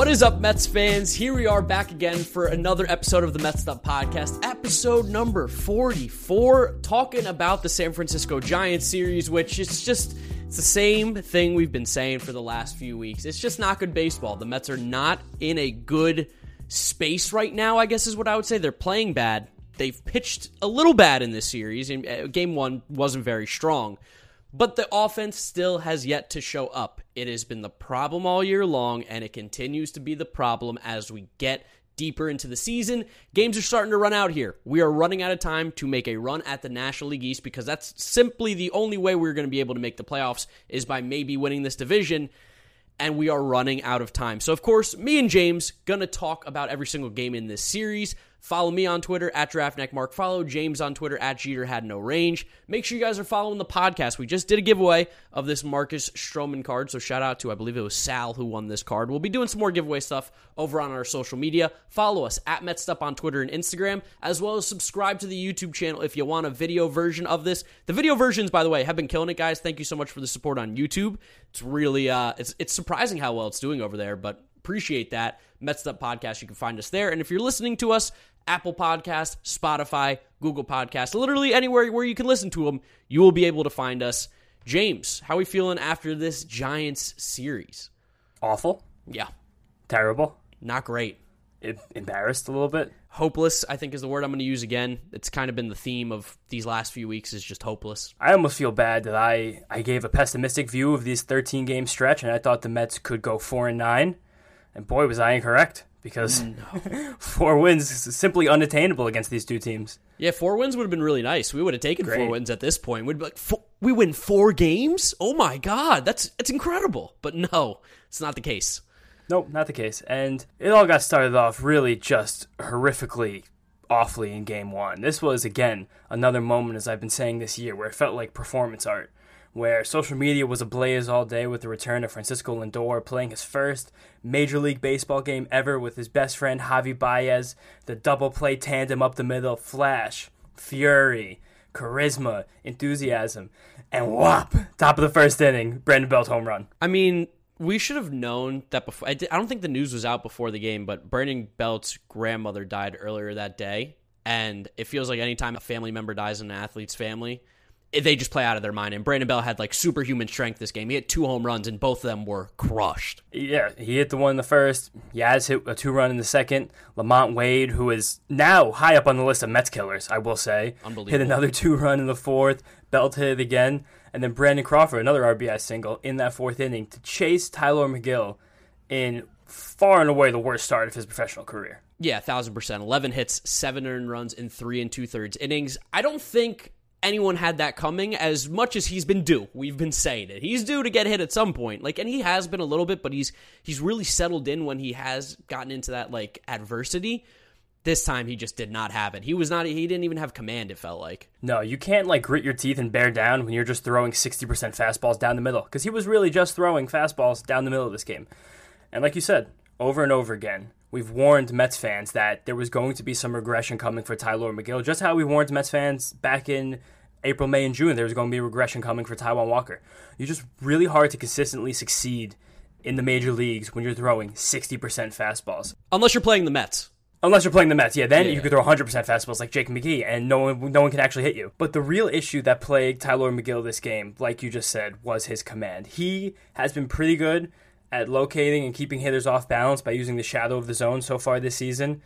What is up, Mets fans? Here we are back again for another episode of the Mets Up Podcast, episode number 44, talking about the San Francisco Giants series, which is just it's the same thing we've been saying for the last few weeks. It's just not good baseball. The Mets are not in a good space right now, I guess is what I would say. They're playing bad. They've pitched a little bad in this series, and uh, game one wasn't very strong. But the offense still has yet to show up. It has been the problem all year long, and it continues to be the problem as we get deeper into the season. Games are starting to run out here. We are running out of time to make a run at the National League East because that's simply the only way we're going to be able to make the playoffs is by maybe winning this division. And we are running out of time. So, of course, me and James gonna talk about every single game in this series. Follow me on Twitter at DraftNeckMark. Follow James on Twitter at Jeter Had No Range. Make sure you guys are following the podcast. We just did a giveaway of this Marcus Stroman card. So shout out to, I believe it was Sal who won this card. We'll be doing some more giveaway stuff over on our social media. Follow us at MetStup on Twitter and Instagram, as well as subscribe to the YouTube channel if you want a video version of this. The video versions, by the way, have been killing it, guys. Thank you so much for the support on YouTube. It's really, uh, it's, it's surprising how well it's doing over there, but appreciate that. Mets Up Podcast, you can find us there. And if you're listening to us Apple Podcast, Spotify, Google Podcast, literally anywhere where you can listen to them, you will be able to find us. James, how are we feeling after this Giants series? Awful. Yeah. Terrible. Not great. It, embarrassed a little bit. Hopeless, I think, is the word I'm going to use again. It's kind of been the theme of these last few weeks is just hopeless. I almost feel bad that I, I gave a pessimistic view of this 13 game stretch, and I thought the Mets could go four and nine, and boy was I incorrect because no. Mm. four wins is simply unattainable against these two teams. Yeah, four wins would have been really nice. We would have taken Great. four wins at this point. We'd be like, we win four games? Oh my god, that's that's incredible. But no, it's not the case. Nope, not the case. And it all got started off really just horrifically awfully in game one. This was again another moment, as I've been saying this year, where it felt like performance art where social media was ablaze all day with the return of Francisco Lindor playing his first Major League Baseball game ever with his best friend Javi Baez, the double play tandem up the middle, flash, fury, charisma, enthusiasm, and whop, top of the first inning, Brandon Belt home run. I mean, we should have known that before. I, I don't think the news was out before the game, but Brandon Belt's grandmother died earlier that day. And it feels like anytime a family member dies in an athlete's family, they just play out of their mind. And Brandon Belt had like superhuman strength this game. He hit two home runs, and both of them were crushed. Yeah, he hit the one in the first. Yaz hit a two run in the second. LaMonte Wade, who is now high up on the list of Mets killers, I will say, hit another two run in the fourth. Belt hit it again. And then Brandon Crawford, another RBI single in that fourth inning to chase Tylor Megill in far and away the worst start of his professional career. Yeah, thousand percent. Eleven hits, seven earned runs in three and two thirds innings. I don't think anyone had that coming as much as he's been due. We've been saying it. He's due to get hit at some point. Like and he has been a little bit, but he's he's really settled in when he has gotten into that like adversity. This time he just did not have it. He was not he didn't even have command it felt like. No, you can't like grit your teeth and bear down when you're just throwing 60% fastballs down the middle cuz he was really just throwing fastballs down the middle of this game. And like you said, over and over again, we've warned Mets fans that there was going to be some regression coming for Tylor Megill, just how we warned Mets fans back in April, May, and June there was going to be regression coming for Taijuan Walker. You're just really hard to consistently succeed in the major leagues when you're throwing 60% fastballs. Unless you're playing the Mets. Unless you're playing the Mets, yeah, then yeah. you could throw 100% fastballs like Jake McGee, and no one, no one can actually hit you. But the real issue that plagued Tylor Megill this game, like you just said, was his command. He has been pretty good at locating and keeping hitters off balance by using the shadow of the zone so far this season.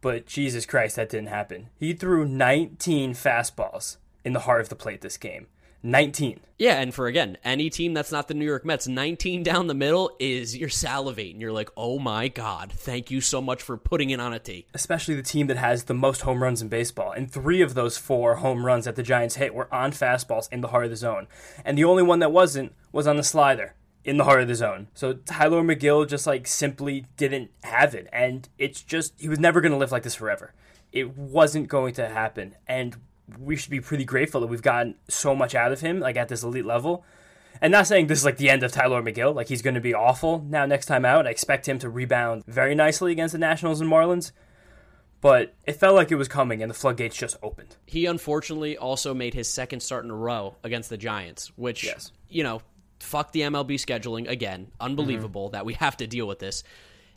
But Jesus Christ, that didn't happen. He threw 19 fastballs in the heart of the plate this game. 19. Yeah, and for again, any team that's not the New York Mets, 19 down the middle is you're salivating. You're like, oh my God, thank you so much for putting it on a tee. Especially the team that has the most home runs in baseball. And three of those four home runs that the Giants hit were on fastballs in the heart of the zone. And the only one that wasn't was on the slider in the heart of the zone. So Tylor Megill just like simply didn't have it. And it's just, he was never going to live like this forever. It wasn't going to happen. And we should be pretty grateful that we've gotten so much out of him, like at this elite level. And not saying this is like the end of Tylor Megill, like he's going to be awful now next time out. I expect him to rebound very nicely against the Nationals and Marlins. But it felt like it was coming, and the floodgates just opened. He unfortunately also made his second start in a row against the Giants, which, yes. you know, fuck the MLB scheduling again. Unbelievable mm-hmm. that we have to deal with this.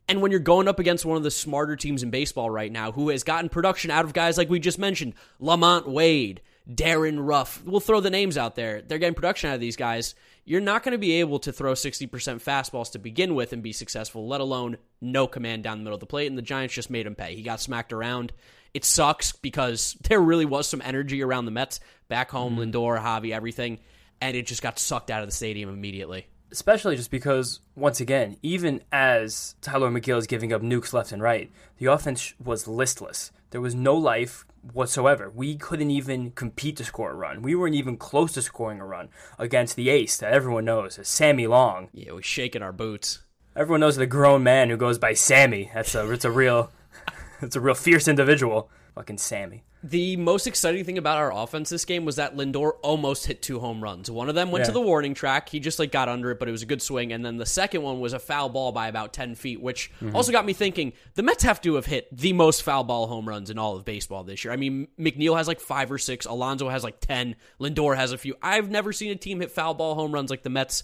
And when you're going up against one of the smarter teams in baseball right now, who has gotten production out of guys like we just mentioned, LaMonte Wade, Darin Ruf, we'll throw the names out there. They're getting production out of these guys. You're not going to be able to throw 60% fastballs to begin with and be successful, let alone no command down the middle of the plate. And the Giants just made him pay. He got smacked around. It sucks because there really was some energy around the Mets back home, mm-hmm. Lindor, Javi, everything, and it just got sucked out of the stadium immediately especially just because once again, even as Tylor Megill is giving up nukes left and right, the offense was listless. There was no life whatsoever. We couldn't even compete to score a run. We weren't even close to scoring a run against the ace that everyone knows as Sammy Long. Yeah, we're shaking our boots. Everyone knows the grown man who goes by Sammy. That's a it's a real it's a real fierce individual. Fucking Sammy. The most exciting thing about our offense this game was that Lindor almost hit two home runs. One of them went yeah. to the warning track. He just like got under it, but it was a good swing. And then the second one was a foul ball by about 10 feet, which mm-hmm. also got me thinking the Mets have to have hit the most foul ball home runs in all of baseball this year. I mean, McNeil has like five or six, Alonso has like 10, Lindor has a few. I've never seen a team hit foul ball home runs like the Mets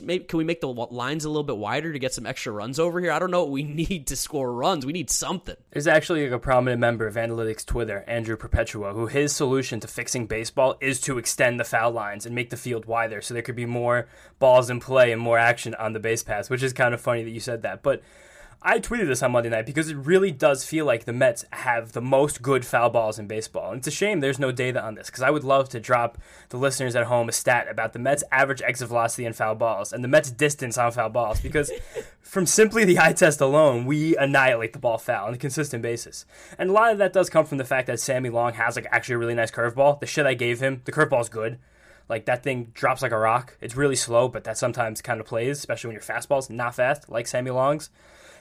maybe, can we make the lines a little bit wider to get some extra runs over here? I don't know we need to score runs. We need something. There's actually a prominent member of Analytics Twitter, Andrew Perpetua, who his solution to fixing baseball is to extend the foul lines and make the field wider so there could be more balls in play and more action on the base paths, which is kind of funny that you said that. But I tweeted this on Monday night because it really does feel like the Mets have the most good foul balls in baseball. And it's a shame there's no data on this because I would love to drop the listeners at home a stat about the Mets' average exit velocity in foul balls and the Mets' distance on foul balls because from simply the eye test alone, we annihilate the ball foul on a consistent basis. And a lot of that does come from the fact that Sammy Long has like actually a really nice curveball. The shit I gave him, the curveball's good. Like that thing drops like a rock. It's really slow, but that sometimes kind of plays, especially when your fastball's not fast, like Sammy Long's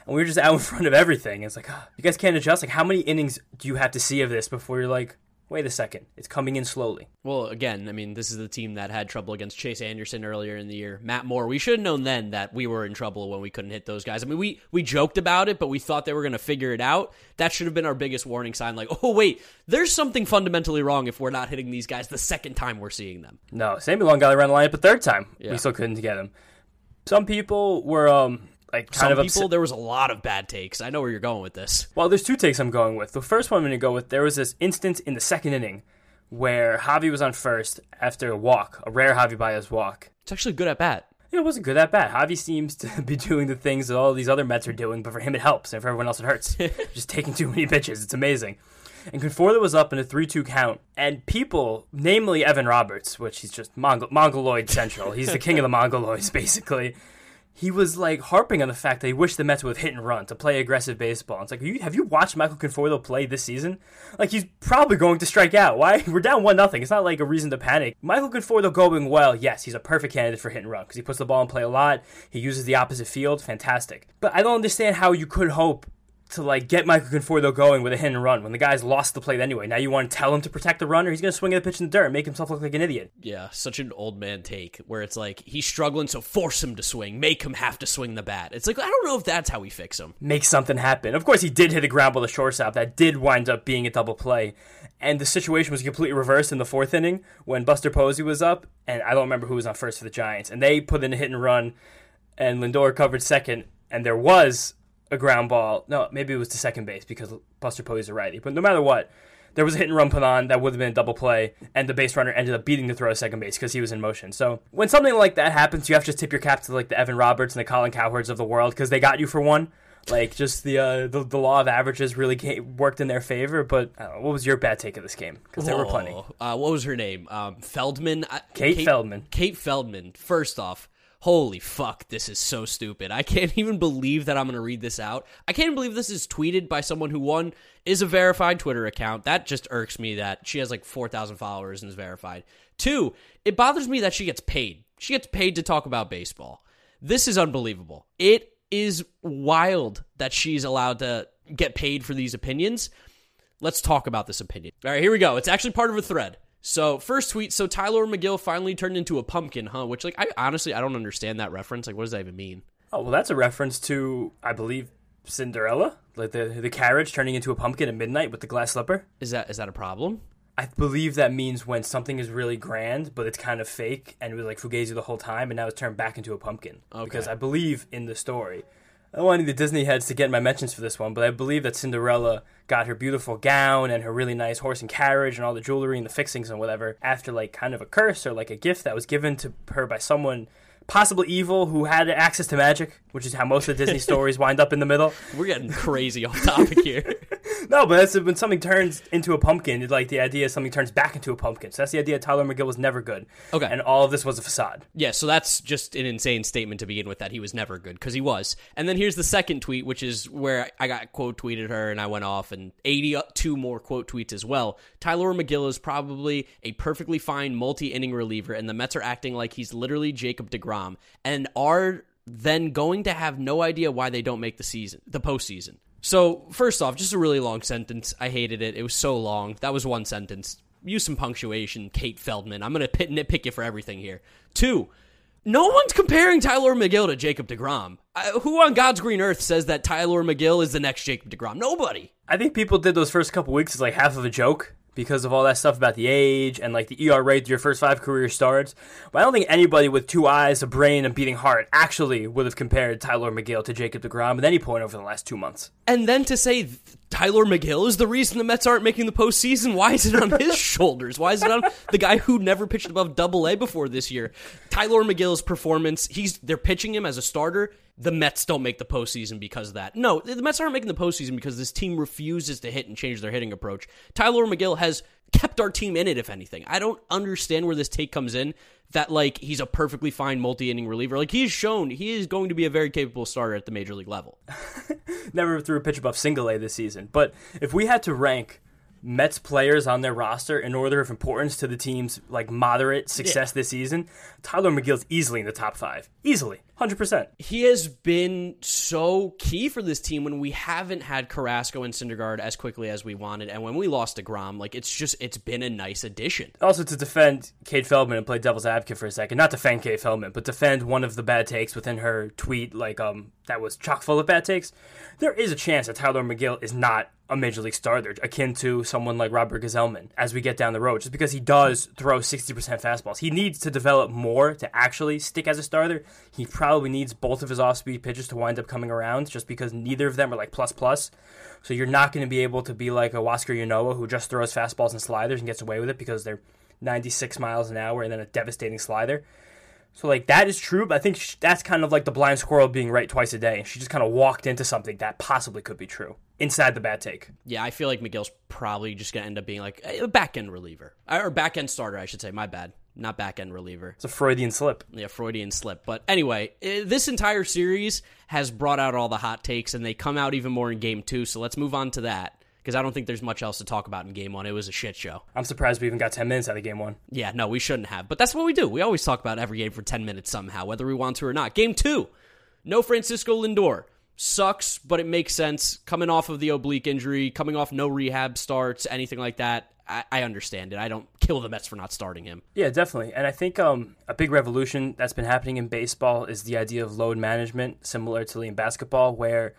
and we were just out in front of everything. It's like, oh, you guys can't adjust. Like, how many innings do you have to see of this before you're like, wait a second, it's coming in slowly? Well, again, I mean, this is the team that had trouble against Chase Anderson earlier in the year. Matt Moore, we should have known then that we were in trouble when we couldn't hit those guys. I mean, we we joked about it, but we thought they were going to figure it out. That should have been our biggest warning sign. Like, oh wait, there's something fundamentally wrong if we're not hitting these guys the second time we're seeing them. No, Sammy Long got around the lineup a third time. Yeah. We still couldn't get him. Some people were um, like some people upset. there was a lot of bad takes. I know where you're going with this. Well, there's two takes I'm going with. The first one I'm going to go with there was this instance in the second inning where Javi was on first after a walk, a rare Javi Baez walk. It's actually good at bat. It wasn't good at bat. Javi seems to be doing the things that all these other Mets are doing, but for him it helps, and for everyone else it hurts. Just taking too many pitches. It's amazing. And Conforto was up in a 3 2 count, and people, namely Evan Roberts, which he's just Mongol- Mongoloid Central, he's the king of the Mongoloids, basically he was like harping on the fact that he wished the Mets would hit and run to play aggressive baseball. It's like, you, have you watched Michael Conforto play this season? Like, he's probably going to strike out. Why? We're down one nothing. It's not like a reason to panic. Michael Conforto going well. Yes, he's a perfect candidate for hit and run because he puts the ball in play a lot. He uses the opposite field. Fantastic. But I don't understand how you could hope to like get Michael Conforto going with a hit and run when the guy's lost the plate anyway. Now you want to tell him to protect the runner? He's going to swing at the pitch in the dirt and make himself look like an idiot. Yeah, such an old man take where it's like he's struggling, so force him to swing, make him have to swing the bat. It's like I don't know if that's how we fix him. Make something happen. Of course, he did hit a ground ball to shortstop that did wind up being a double play, and the situation was completely reversed in the fourth inning when Buster Posey was up, and I don't remember who was on first for the Giants, and they put in a hit and run, and Lindor covered second, and there was a ground ball. No, maybe it was to second base because Buster Posey's a righty. But no matter what, there was a hit and run put on that would have been a double play, and the base runner ended up beating the throw to second base because he was in motion. So when something like that happens, you have to tip your cap to like the Evan Roberts and the Colin Cowherds of the world because they got you for one. Like just the uh, the, the law of averages really came, worked in their favor. But know, what was your bad take of this game? Because there were plenty. Uh, what was her name? Um, Feldman. Kate, Kate Feldman. Kate Feldman. First off, holy fuck, this is so stupid. I can't even believe that I'm going to read this out. I can't believe this is tweeted by someone who, one, is a verified Twitter account. That just irks me that she has like 4,000 followers and is verified. Two, it bothers me that she gets paid. She gets paid to talk about baseball. This is unbelievable. It is wild that she's allowed to get paid for these opinions. Let's talk about this opinion. All right, here we go. It's actually part of a thread. So first tweet, so Tylor Megill finally turned into a pumpkin, huh? Which like I honestly I don't understand that reference. Like what does that even mean? Oh well, that's a reference to I believe Cinderella, like the the carriage turning into a pumpkin at midnight with the glass slipper. Is that is that a problem? I believe that means when something is really grand, but it's kind of fake and it was like fugazi the whole time, and now it's turned back into a pumpkin. Okay. Because I believe in the story I don't want any of the Disney heads to get my mentions for this one, but I believe that Cinderella got her beautiful gown and her really nice horse and carriage and all the jewelry and the fixings and whatever after like kind of a curse or like a gift that was given to her by someone possible evil who had access to magic, which is how most of the Disney stories wind up in the middle. We're getting crazy off topic here. no, but that's when something turns into a pumpkin. Like the idea is something turns back into a pumpkin. So that's the idea. Tylor Megill was never good. Okay, and all of this was a facade. Yeah, so that's just an insane statement to begin with that he was never good because he was. And then here's the second tweet, which is where I got quote tweeted her and I went off and 82 uh, more quote tweets as well. Tylor Megill is probably a perfectly fine multi inning reliever, and the Mets are acting like he's literally Jacob DeGrom and are then going to have no idea why they don't make the season, the postseason. So, first off, just a really long sentence. I hated it. It was so long. That was one sentence. Use some punctuation, Kate Feldman. I'm going to nitpick you for everything here. Two, no one's comparing Tylor Megill to Jacob DeGrom. Uh, who on God's green earth says that Tylor Megill is the next Jacob DeGrom? Nobody. I think people did those first couple weeks as like half of a joke because of all that stuff about the age and like the ER rate your first five career starts. But I don't think anybody with two eyes, a brain, and beating heart actually would have compared Tylor Megill to Jacob DeGrom at any point over the last two months. And then to say Tylor Megill is the reason the Mets aren't making the postseason, why is it on his shoulders? Why is it on the guy who never pitched above double A before this year? Tylor Megill's performance, he's they're pitching him as a starter the Mets don't make the postseason because of that. No, the Mets aren't making the postseason because this team refuses to hit and change their hitting approach. Tylor Megill has kept our team in it, if anything. I don't understand where this take comes in that, like, he's a perfectly fine multi inning reliever. Like, he's shown he is going to be a very capable starter at the major league level. Never threw a pitch above single A this season. But if we had to rank Mets players on their roster in order of importance to the team's like moderate success yeah. this season, Tylor Megill's easily in the top five. Easily. 100%. He has been so key for this team when we haven't had Carrasco and Syndergaard as quickly as we wanted. And when we lost deGrom, like it's just, it's been a nice addition. Also, to defend Kate Feldman and play devil's advocate for a second, not defend Kate Feldman, but defend one of the bad takes within her tweet, like, um, that was chock full of bad takes. There is a chance that Tylor Megill is not a major league starter, akin to someone like Robert Gsellman as we get down the road, just because he does throw 60% fastballs. He needs to develop more to actually stick as a starter. He probably needs both of his off speed pitches to wind up coming around, just because neither of them are like plus plus. So you're not going to be able to be like a Huascar Ynoa who just throws fastballs and sliders and gets away with it because they're 96 miles an hour and then a devastating slider. So like that is true, but I think that's kind of like the blind squirrel being right twice a day. She just kind of walked into something that possibly could be true inside the bad take. Yeah, I feel like Megill's probably just gonna end up being like a back end reliever or back end starter, I should say. My bad, not back end reliever. It's a Freudian slip. Yeah, Freudian slip. But anyway, eh, this entire series has brought out all the hot takes, and they come out even more in game two. So let's move on to that because I don't think there's much else to talk about in game one. It was a shit show. I'm surprised we even got 10 minutes out of game one. Yeah, no, we shouldn't have. But that's what we do. We always talk about every game for 10 minutes somehow, whether we want to or not. Game two, no Francisco Lindor. Sucks, but it makes sense. Coming off of the oblique injury, coming off no rehab starts, anything like that. I, I understand it. I don't kill the Mets for not starting him. Yeah, definitely. And I think um, a big revolution that's been happening in baseball is the idea of load management, similar to in basketball, where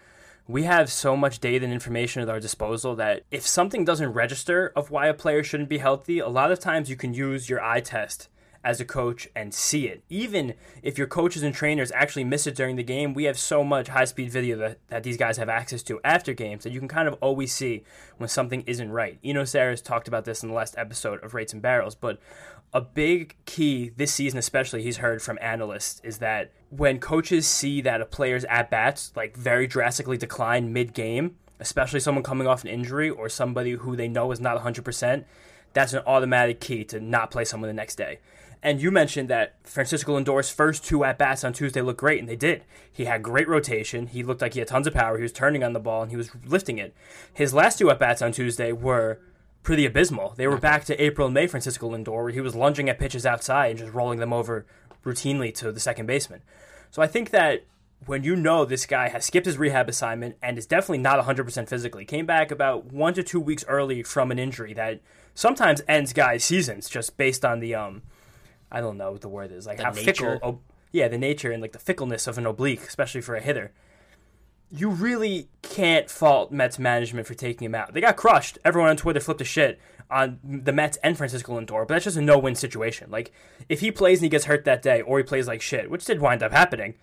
we have so much data and information at our disposal that if something doesn't register of why a player shouldn't be healthy, a lot of times you can use your eye test as a coach and see it. Even if your coaches and trainers actually miss it during the game, we have so much high speed video that, that these guys have access to after games that you can kind of always see when something isn't right. Eno Sarris talked about this in the last episode of Rates and Barrels, but a big key this season, especially, he's heard from analysts, is that when coaches see that a player's at bats like very drastically decline mid game, especially someone coming off an injury or somebody who they know is not 100%, that's an automatic key to not play someone the next day. And you mentioned that Francisco Lindor's first two at bats on Tuesday looked great, and they did. He had great rotation. He looked like he had tons of power. He was turning on the ball and he was lifting it. His last two at bats on Tuesday were pretty abysmal. They were back to April and May Francisco Lindor, where he was lunging at pitches outside and just rolling them over routinely to the second baseman. So I think that when you know this guy has skipped his rehab assignment and is definitely not 100% physically, came back about one to two weeks early from an injury that sometimes ends guys' seasons just based on the um, I don't know what the word is like The how nature. fickle, yeah, the nature and like the fickleness of an oblique, especially for a hitter. You really can't fault Mets management for taking him out. They got crushed. Everyone on Twitter flipped a shit on the Mets and Francisco Lindor, but that's just a no-win situation. Like if he plays and he gets hurt that day, or he plays like shit, which did wind up happening,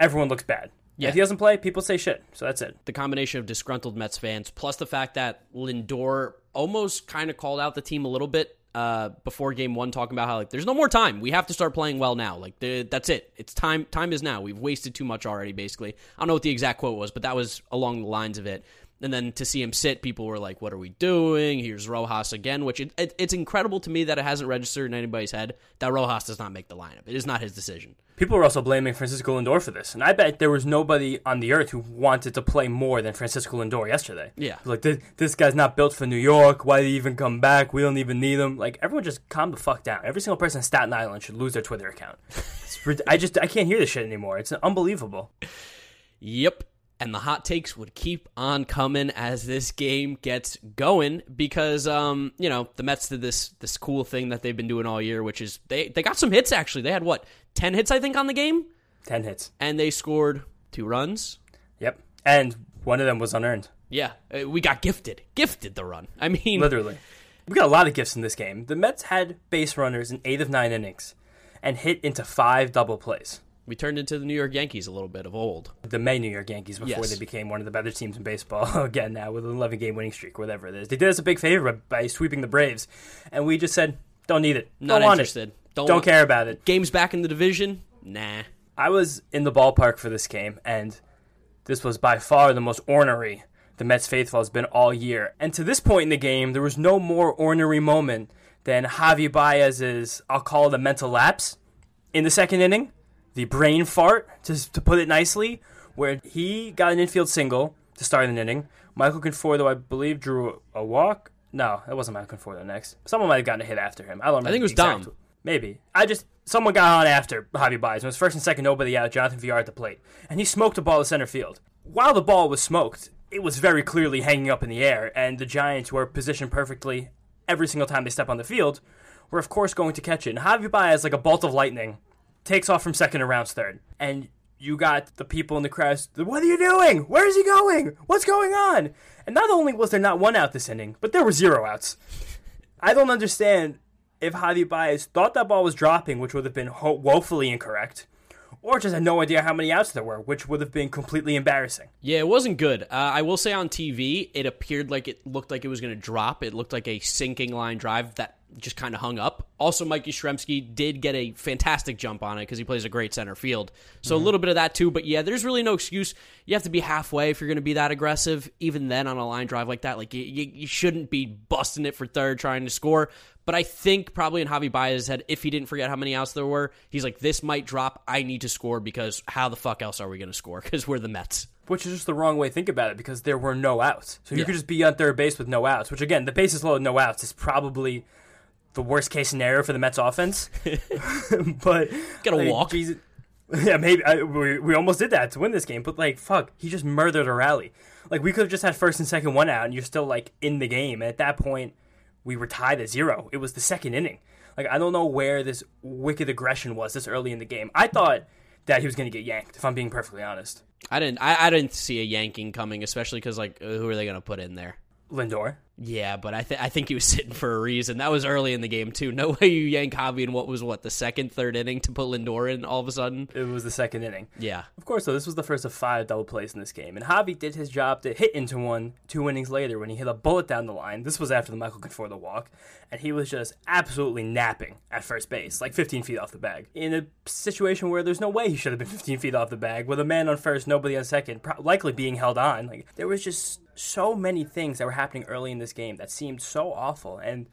everyone looks bad. Yeah. If he doesn't play, people say shit. So that's it. the combination of disgruntled Mets fans plus the fact that Lindor almost kind of called out the team a little bit uh, before game one, talking about how like there's no more time. We have to start playing well now. Like that's it. It's time. Time is now. We've wasted too much already. Basically, I don't know what the exact quote was, but that was along the lines of it. And then to see him sit, people were like, "What are we doing?" Here's Rojas again, which it, it, it's incredible to me that it hasn't registered in anybody's head that Rojas does not make the lineup. It is not his decision. People are also blaming Francisco Lindor for this, and I bet there was nobody on the earth who wanted to play more than Francisco Lindor yesterday. Yeah. like this, this guy's not built for New York. Why did he even come back? We don't even need him. Like everyone, just calm the fuck down. Every single person in Staten Island should lose their Twitter account. I just I can't hear this shit anymore. It's unbelievable. Yep. And the hot takes would keep on coming as this game gets going because um, you know, the Mets did this this cool thing that they've been doing all year, which is they they got some hits actually. They had what, ten hits I think on the game? Ten hits. And they scored two runs. Yep, and one of them was unearned. Yeah. uh, We got gifted. Gifted the run. I mean Literally. We got a lot of gifts in this game. The Mets had base runners in eight of nine innings and hit into five double plays. We turned into the New York Yankees a little bit of old. The May New York Yankees before Yes. they became one of the better teams in baseball again now with an 11 game winning streak, whatever it is. They did us a big favor by, sweeping the Braves, and we just said, don't need it. Not don't want interested. it. Don't Don't want- care about it. Games back in the division? Nah. I was in the ballpark for this game, and this was by far the most ornery the Mets faithful has been all year. And to this point in the game, there was no more ornery moment than Javi Baez's, I'll call it a mental lapse, in the second inning. The brain fart, to, to put it nicely, where he got an infield single to start an inning. Michael Conforto, I believe, drew a walk. No, it wasn't Michael Conforto next. Someone might have gotten a hit after him. I don't remember. I think it was exact- Dom. Maybe. I just someone got on after Javi Baez. It was first and second, nobody out. Jonathan Villar at the plate, and he smoked a ball to center field. While the ball was smoked, it was very clearly hanging up in the air, and the Giants were positioned perfectly every single time they step on the field. Were of course going to catch it. And Javi Baez, like a bolt of lightning, takes off from second and rounds third, and you got the people in the crowd. What are you doing? Where is he going? What's going on? And not only was there not one out this inning, but there were zero outs. I don't understand if Javi Baez thought that ball was dropping, which would have been ho- woefully incorrect, or just had no idea how many outs there were, which would have been completely embarrassing. Yeah, it wasn't good. Uh, I will say on TV, it appeared like it looked like it was going to drop. It looked like a sinking line drive that just kind of hung up. Also, Mike Yastrzemski did get a fantastic jump on it because he plays a great center field. So a little bit of that too. But yeah, there's really no excuse. You have to be halfway if you're going to be that aggressive. Even then, on a line drive like that, like you, you, you shouldn't be busting it for third trying to score. But I think probably in Javi Baez's head, if he didn't forget how many outs there were, he's like, this might drop. I need to score because how the fuck else are we going to score? Because we're the Mets. Which is just the wrong way to think about it because there were no outs. So you Yeah. could just be on third base with no outs, which again, the bases loaded, no outs is probably the worst case scenario for the Mets offense. but Gotta like, walk. Jesus- yeah, maybe I, we, we almost did that to win this game, but like, fuck, he just murdered a rally. Like, we could have just had first and second one out, and you're still like in the game. And at that point, we were tied at zero. It was the second inning. Like, I don't know where this wicked aggression was this early in the game. I thought that he was going to get yanked, if I'm being perfectly honest. I didn't. I, I didn't see a yanking coming, especially because like, who are they going to put in there? Lindor. Yeah, but I think I think he was sitting for a reason. That was early in the game too. No way you yank Javi in what was what the second, third inning to put Lindor in all of a sudden. It was the second inning. Yeah, Of course, So this was the first of five double plays in this game, and Javi did his job to hit into one two innings later when he hit a bullet down the line. This was after the Michael Conforto walk, and he was just absolutely napping at first base, like 15 feet off the bag, in a situation where there's no way he should have been 15 feet off the bag, with a man on first, nobody on second, pro- likely being held on. Like there was just so many things that were happening early in this game that seemed so awful, and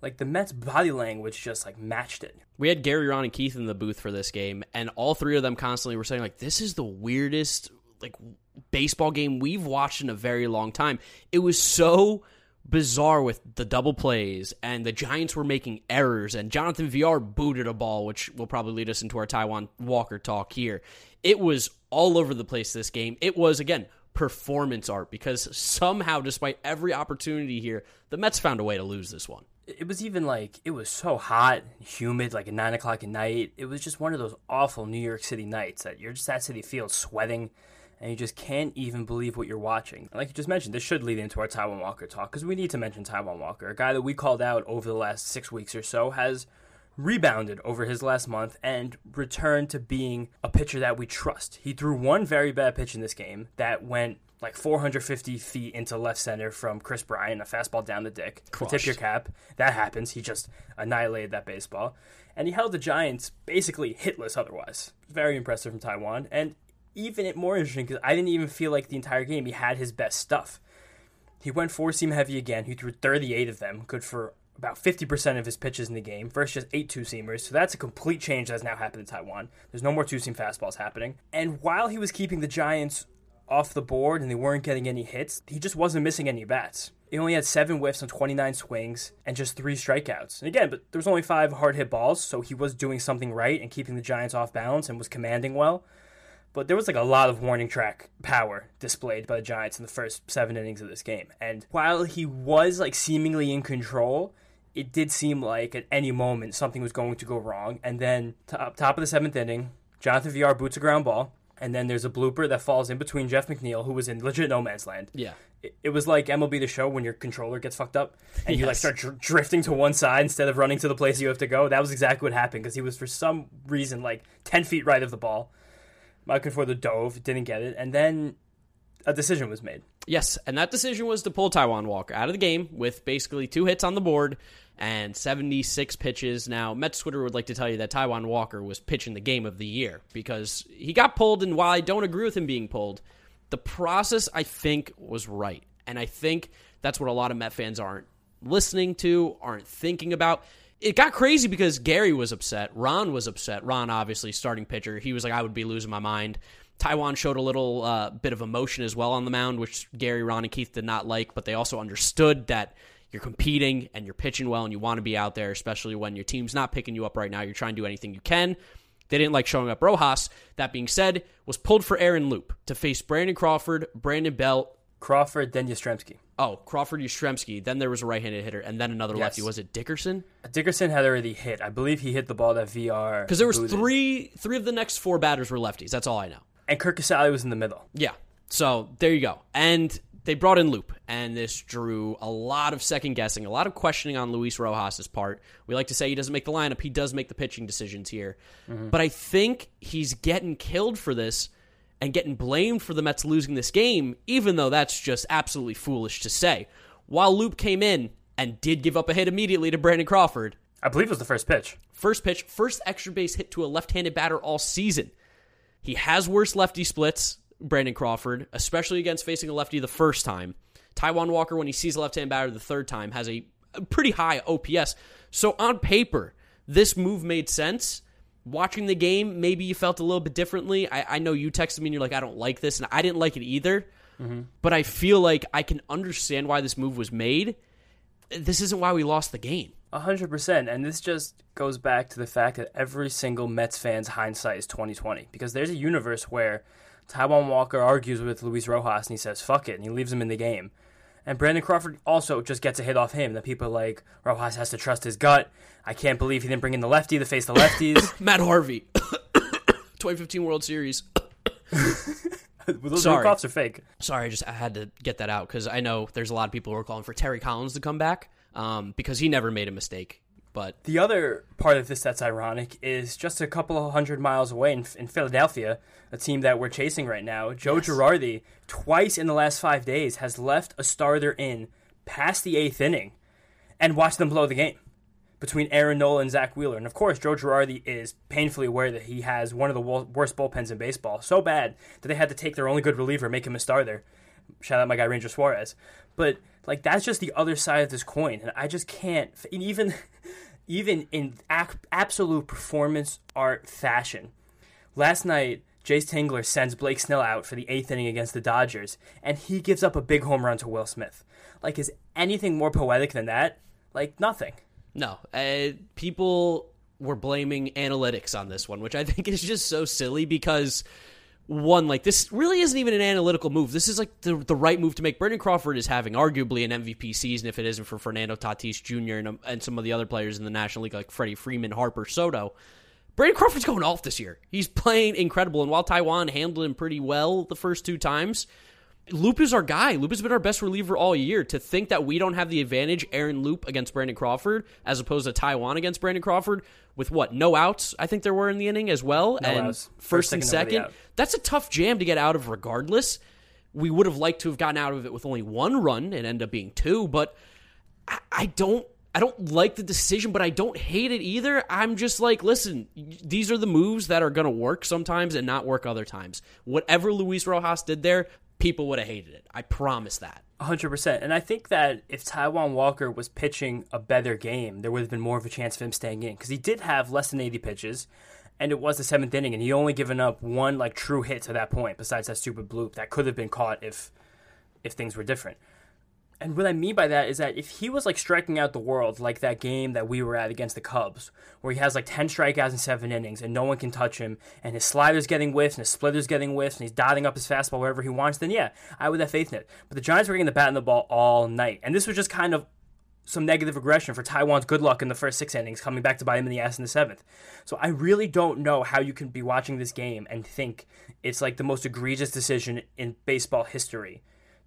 like the Mets' body language just like matched it. we had Gary, Ron, and Keith in the booth for this game, and all three of them constantly were saying like, "This is the weirdest like baseball game we've watched in a very long time." It was so bizarre with the double plays, and the Giants were making errors, and Jonathan Villar booted a ball, which will probably lead us into our Taijuan Walker talk here. It was all over the place this game. It was again performance art because somehow, despite every opportunity here, the Mets found a way to lose this one. it was even like it was so hot humid like at nine o'clock at night it was just one of those awful new york city nights that you're just at citi field sweating and you just can't even believe what you're watching like you just mentioned this should lead into our taijuan walker talk because we need to mention taijuan walker a guy that we called out over the last six weeks or so has rebounded over his last month and returned to being a pitcher that we trust he threw one very bad pitch in this game that went like 450 feet into left center from Kris Bryant, a fastball down the dick. Tip your cap. That happens. He just annihilated that baseball. And he held the Giants basically hitless otherwise. Very impressive from Taijuan. And even it more interesting because I didn't even feel like the entire game he had his best stuff. He went four seam heavy again. He threw 38 of them, good for about 50% of his pitches in the game versus just eight two seamers. So that's a complete change that's now happened in Taijuan. There's no more two seam fastballs happening. And while he was keeping the Giants off the board and they weren't getting any hits, he just wasn't missing any bats. He only had seven whiffs on 29 swings and just three strikeouts. And again, but there was only five hard hit balls, so he was doing something right and keeping the Giants off balance and was commanding well. But there was like a lot of warning track power displayed by the Giants in the first seven innings of this game. And while he was like seemingly in control, it did seem like at any moment something was going to go wrong. And then top, top of the seventh inning, Jonathan Villar boots a ground ball. And then there's a blooper that falls in between Jeff McNeil, who was in legit no man's land. Yeah. It, it was like MLB The Show when your controller gets fucked up and you like start dr- drifting to one side instead of running to the place you have to go. That was exactly what happened because he was for some reason like ten feet right of the ball. Michael Conforto dove, didn't get it, and then a decision was made. Yes, and that decision was to pull Taijuan Walker out of the game with basically two hits on the board and 76 pitches. Now, Mets Twitter would like to tell you that Taijuan Walker was pitching the game of the year because he got pulled, and while I don't agree with him being pulled, the process I think was right. And I think that's what a lot of Met fans aren't listening to, aren't thinking about. It got crazy because Gary was upset. Ron was upset. Ron, obviously, starting pitcher. He was like, I would be losing my mind. Taijuan showed a little uh, bit of emotion as well on the mound, which Gary, Ron, and Keith did not like, but they also understood that you're competing and you're pitching well and you want to be out there, especially when your team's not picking you up right now. You're trying to do anything you can. They didn't like showing up Rojas. That being said, was pulled for Aaron Loup to face Brandon Crawford, Brandon Belt, Crawford, then Yastrzemski. oh, Crawford Yastrzemski, then there was a right-handed hitter, and then another Yes. lefty. Was it Dickerson? Dickerson had already hit. I believe he hit the ball that Villar Because there was booted. three three of the next four batters were lefties. That's all I know. And Curt Casali was in the middle. Yeah. So there you go. And they brought in Loup, and this drew a lot of second guessing, a lot of questioning on Luis Rojas' part. We like to say he doesn't make the lineup, he does make the pitching decisions here. Mm-hmm. But I think he's getting killed for this and getting blamed for the Mets losing this game, even though that's just absolutely foolish to say. While Loup came in and did give up a hit immediately to Brandon Crawford, I believe it was the first pitch. First pitch, first extra base hit to a left handed batter all season. He has worse lefty splits, Brandon Crawford, especially against facing a lefty the first time. Taijuan Walker, when he sees a left hand batter the third time, has a, pretty high OPS. So on paper, this move made sense. Watching the game, maybe you felt a little bit differently. I, I know you texted me and you're like, I don't like this, and I didn't like it either. Mm-hmm. But I feel like I can understand why this move was made. This isn't why we lost the game. A hundred percent, and this just goes back to the fact that every single Mets fan's hindsight is twenty twenty. Because there's a universe where Taijuan Walker argues with Luis Rojas and he says "fuck it" and he leaves him in the game, and Brandon Crawford also just gets a hit off him. That people are like Rojas has to trust his gut. I can't believe he didn't bring in the lefty to face the lefties. Matt Harvey, 2015 World Series. Those Sorry. coughs are fake. Sorry, I just I had to get that out because I know there's a lot of people who are calling for Terry Collins to come back um, because he never made a mistake. But The other part of this that's ironic is just a couple of hundred miles away in, in Philadelphia, a team that we're chasing right now. Joe Yes. Girardi, twice in the last five days, has left a starter in past the eighth inning and watched them blow the game between Aaron Nola and Zack Wheeler. And of course, Joe Girardi is painfully aware that he has one of the worst bullpens in baseball. So bad that they had to take their only good reliever, make him a starter. Shout out my guy Ranger Suarez. But like that's just the other side of this coin, and I just can't even even in ac- absolute performance art fashion. Last night, Jayce Tingler sends Blake Snell out for the eighth inning against the Dodgers, and he gives up a big home run to Will Smith. Like, is anything more poetic than that? Like, nothing. no, uh, people were blaming analytics on this one, which I think is just so silly because one, like this really isn't even an analytical move. This is like the the right move to make. Brandon Crawford is having arguably an MVP season if it isn't for Fernando Tatis Jr. and, um, and some of the other players in the National League like Freddie Freeman, Harper, Soto. Brandon Crawford's going off this year. He's playing incredible, and while Taijuan handled him pretty well the first two times, Loup is our guy. Loup has been our best reliever all year. To think that we don't have the advantage, Aaron Loup against Brandon Crawford, as opposed to Taijuan against Brandon Crawford, with what no outs, I think there were in the inning as well, and outs. first, First, and second, second. That's a tough jam to get out of, regardless. We would have liked to have gotten out of it with only one run and end up being two, but I, I don't. I don't like the decision, but I don't hate it either. I'm just like, listen, these are the moves that are going to work sometimes and not work other times. Whatever Luis Rojas did there, people would have hated it. I promise that. 100%. And I think that if Taijuan Walker was pitching a better game, there would have been more of a chance of him staying in because he did have less than 80 pitches. And it was the seventh inning, and he only given up one like true hit to that point. Besides that stupid bloop that could have been caught if if things were different. And what I mean by that is that if he was like striking out the world, like that game that we were at against the Cubs, where he has like 10 strikeouts in seven innings and no one can touch him, and his slider's getting whiffed and his splitter's getting whiffed, and he's dotting up his fastball wherever he wants, then yeah, I would have faith in it. But the Giants were getting the bat and the ball all night. And this was just kind of some negative regression for Taijuan's good luck in the first six innings, coming back to bite him in the ass in the seventh. So I really don't know how you can be watching this game and think it's like the most egregious decision in baseball history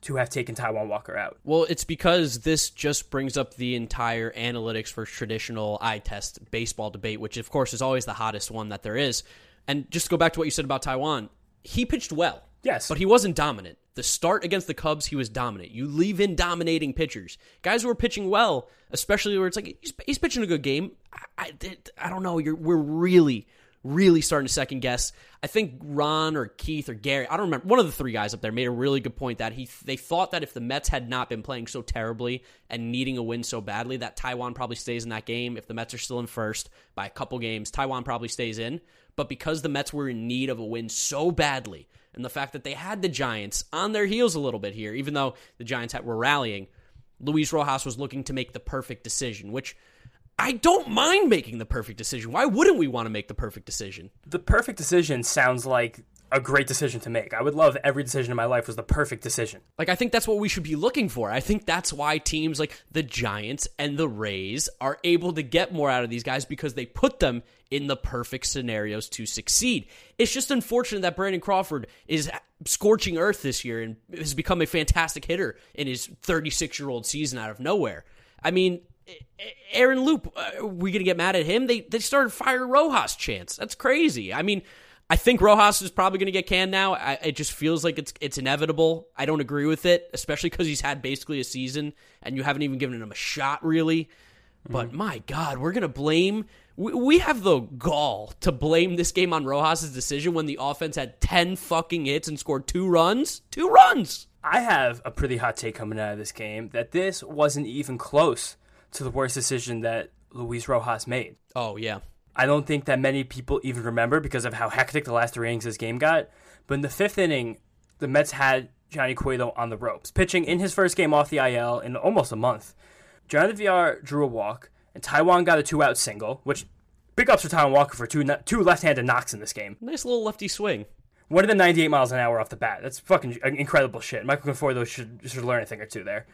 to have taken Taijuan Walker out. Well, it's because this just brings up the entire analytics for traditional eye test baseball debate, which of course is always the hottest one that there is. And just to go back to what you said about Taijuan, he pitched well. Yes. But he wasn't dominant. The start against the Cubs, he was dominant. You leave in dominating pitchers. Guys who are pitching well, especially where it's like he's, he's pitching a good game. I, I, I don't know. You're, we're really, really starting to second guess. I think Ron or Keith or Gary, I don't remember, one of the three guys up there made a really good point that he they thought that if the Mets had not been playing so terribly and needing a win so badly, that Taijuan probably stays in that game. If the Mets are still in first by a couple games, Taijuan probably stays in. But because the Mets were in need of a win so badly, and the fact that they had the Giants on their heels a little bit here, even though the Giants had, were rallying, Luis Rojas was looking to make the perfect decision, which I don't mind making the perfect decision. Why wouldn't we want to make the perfect decision? The perfect decision sounds like a great decision to make. I would love every decision in my life was the perfect decision. Like, I think that's what we should be looking for. I think that's why teams like the Giants and the Rays are able to get more out of these guys because they put them in the perfect scenarios to succeed. It's just unfortunate that Brandon Crawford is scorching earth this year and has become a fantastic hitter in his 36 year old season out of nowhere. I mean, Aaron Loup, uh, are we going to get mad at him? They, they started fire Rojas chance. That's crazy. I mean, I think Rojas is probably going to get canned now. I, it just feels like it's it's inevitable. I don't agree with it, especially because he's had basically a season and you haven't even given him a shot, really. But my God, we're going to blame. We, we have the gall to blame this game on Rojas' decision when the offense had 10 fucking hits and scored two runs. Two runs! I have a pretty hot take coming out of this game that this wasn't even close to the worst decision that Luis Rojas made. Oh, yeah. I don't think that many people even remember because of how hectic the last three innings this game got. But in the fifth inning, the Mets had Johnny Cueto on the ropes, pitching in his first game off the IL in almost a month. Jonathan Villar drew a walk, and Taijuan got a two-out single, which big ups for Taijuan Walker for two two left-handed knocks in this game. Nice little lefty swing. One of the 98 miles an hour off the bat. That's fucking incredible shit. Michael Conforto should should learn a thing or two there.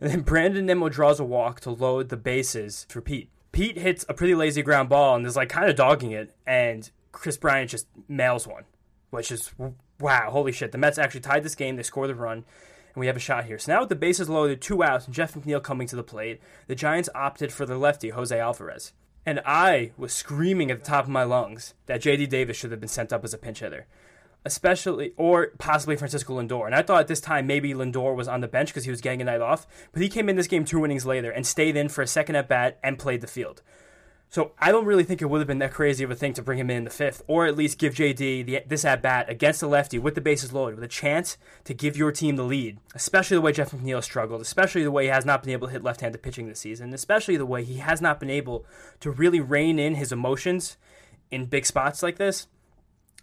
And then Brandon Nimmo draws a walk to load the bases for Pete. Pete hits a pretty lazy ground ball and is like kind of dogging it, and Kris Bryant just mails one, which is wow, holy shit, the Mets actually tied this game. They score the run, and we have a shot here. So now with the bases loaded, two outs, and Jeff McNeil coming to the plate, the Giants opted for the lefty, Jose Alvarez. And I was screaming at the top of my lungs that JD Davis should have been sent up as a pinch hitter. Especially, or possibly Francisco Lindor. And I thought at this time maybe Lindor was on the bench because he was getting a night off. But he came in this game two innings later and stayed in for a second at bat and played the field. So I don't really think it would have been that crazy of a thing to bring him in the fifth, or at least give JD the, this at bat against the lefty with the bases loaded, with a chance to give your team the lead. Especially the way Jeff McNeil struggled, especially the way he has not been able to hit left-handed pitching this season, especially the way he has not been able to really rein in his emotions in big spots like this.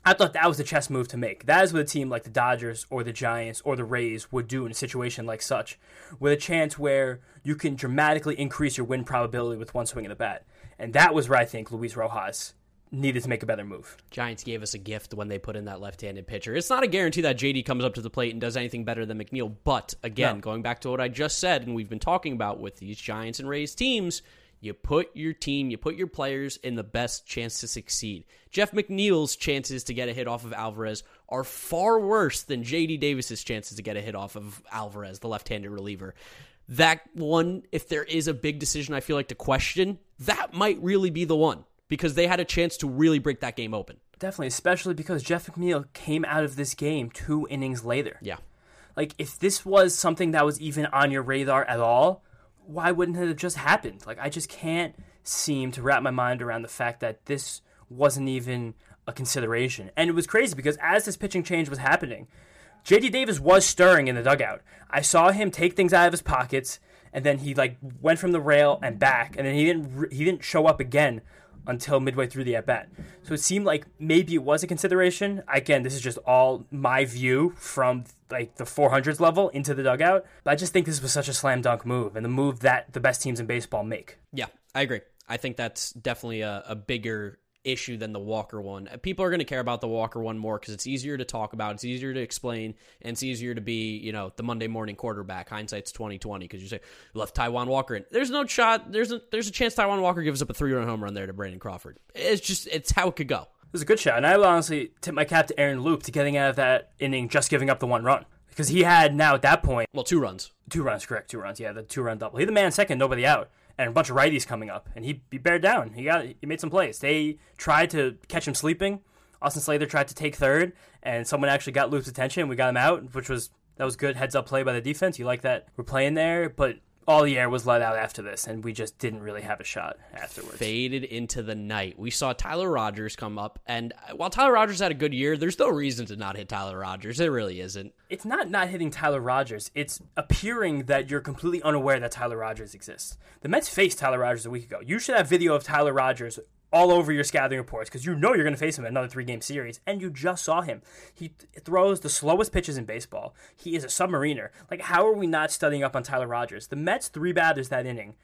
I thought that was the chess move to make. That is what a team like the Dodgers or the Giants or the Rays would do in a situation like such, with a chance where you can dramatically increase your win probability with one swing of the bat. And that was where I think Luis Rojas needed to make a better move. Giants gave us a gift when they put in that left-handed pitcher. It's not a guarantee that JD comes up to the plate and does anything better than McNeil, but again, no. going back to what I just said and we've been talking about with these Giants and Rays teams, you put your team, you put your players in the best chance to succeed. Jeff McNeil's chances to get a hit off of Alvarez are far worse than JD Davis's chances to get a hit off of Alvarez, the left-handed reliever that one, if there is a big decision I feel like to question, that might really be the one because they had a chance to really break that game open. Definitely, especially because Jeff McNeil came out of this game two innings later. Yeah. Like, if this was something that was even on your radar at all, why wouldn't it have just happened? Like, I just can't seem to wrap my mind around the fact that this wasn't even a consideration. And it was crazy because as this pitching change was happening, JD Davis was stirring in the dugout. I saw him take things out of his pockets, and then he like went from the rail and back, and then he didn't he didn't show up again until midway through the at bat. So it seemed like maybe it was a consideration. Again, this is just all my view from like the 400s level into the dugout. But I just think this was such a slam dunk move, and the move that the best teams in baseball make. Yeah, I agree. I think that's definitely a, a bigger issue than the Walker one. Uh, people are going to care about the Walker one more because it's easier to talk about, it's easier to explain, and it's easier to be, you know, the Monday morning quarterback. Hindsight's twenty twenty because you say left Taijuan Walker in. There's no shot. There's a there's a chance Taijuan Walker gives up a three run home run there to Brandon Crawford. It's just it's how it could go. It was a good shot, and I will honestly tip my cap to Aaron Loup to getting out of that inning just giving up the one run because he had now at that point well two runs, two runs, correct, two runs, yeah, the two run double. He the man second, nobody out and a bunch of righties coming up, and he, he bared down. He got he made some plays. They tried to catch him sleeping. Austin Slater tried to take third, and someone actually got Luke's attention. We got him out, which was that was good heads up play by the defense. You like that we're playing there, but all the air was let out after this, and we just didn't really have a shot afterwards. Faded into the night. We saw Tyler Rogers come up, and while Tyler Rogers had a good year, there's no reason to not hit Tyler Rogers. It really isn't. It's not not hitting Tyler Rogers. It's appearing that you're completely unaware that Tyler Rogers exists. The Mets faced Tyler Rogers a week ago. You should have video of Tyler Rogers all over your scouting reports because you know you're going to face him in another three game series, and you just saw him. He throws the slowest pitches in baseball. He is a submariner. Like, how are we not studying up on Tyler Rogers? The Mets' three batters that inning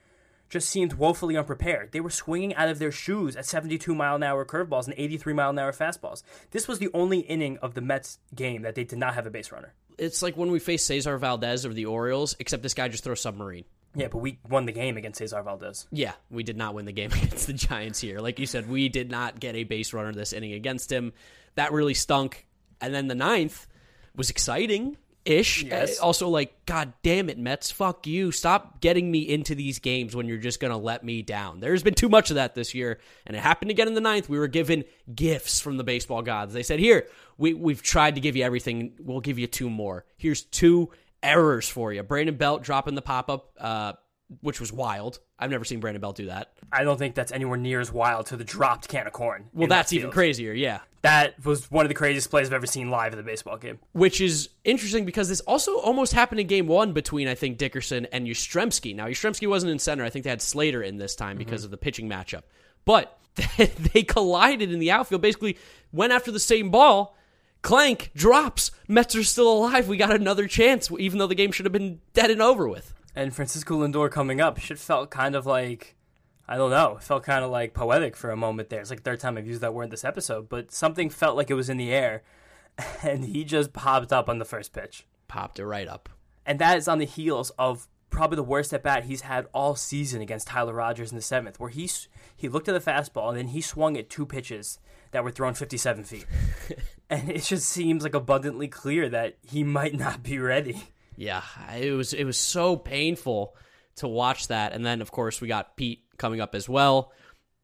just seemed woefully unprepared. They were swinging out of their shoes at 72 mile an hour curveballs and 83 mile an hour fastballs. This was the only inning of the Mets game that they did not have a base runner. It's like when we faced Cesar Valdez of the Orioles, except this guy just throws submarine. Yeah, but we won the game against Cesar Valdez. Yeah, we did not win the game against the Giants here. Like you said, we did not get a base runner this inning against him. That really stunk. And then the ninth was exciting ish. Yes. Uh, also, like, God damn it, Mets, fuck you. Stop getting me into these games when you're just going to let me down. There's been too much of that this year, and it happened again in the ninth. We were given gifts from the baseball gods. They said, Here, we, we've tried to give you everything. We'll give you two more. Here's two errors for you. Brandon Belt dropping the pop up, uh, which was wild. I've never seen Brandon Belt do that. I don't think that's anywhere near as wild to the dropped can of corn. Well, that's even crazier, yeah. That was one of the craziest plays I've ever seen live in the baseball game. Which is interesting because this also almost happened in game one between, I think, Dickerson and Yastrzemski. Now, Yastrzemski wasn't in center. I think they had Slater in this time because mm-hmm. of the pitching matchup. But they collided in the outfield, basically went after the same ball Clank drops. Mets are still alive. We got another chance, even though the game should have been dead and over with. And Francisco Lindor coming up, shit felt kind of like, I don't know, it felt kind of like poetic for a moment there. It's like the third time I've used that word in this episode, but something felt like it was in the air, and he just popped up on the first pitch. Popped it right up. And that is on the heels of probably the worst at bat he's had all season against Tyler Rogers in the seventh, where he he looked at the fastball and then he swung at two pitches that were thrown 57 feet. and it just seems like abundantly clear that he might not be ready. Yeah, it was it was so painful to watch that, and then of course we got Pete coming up as well,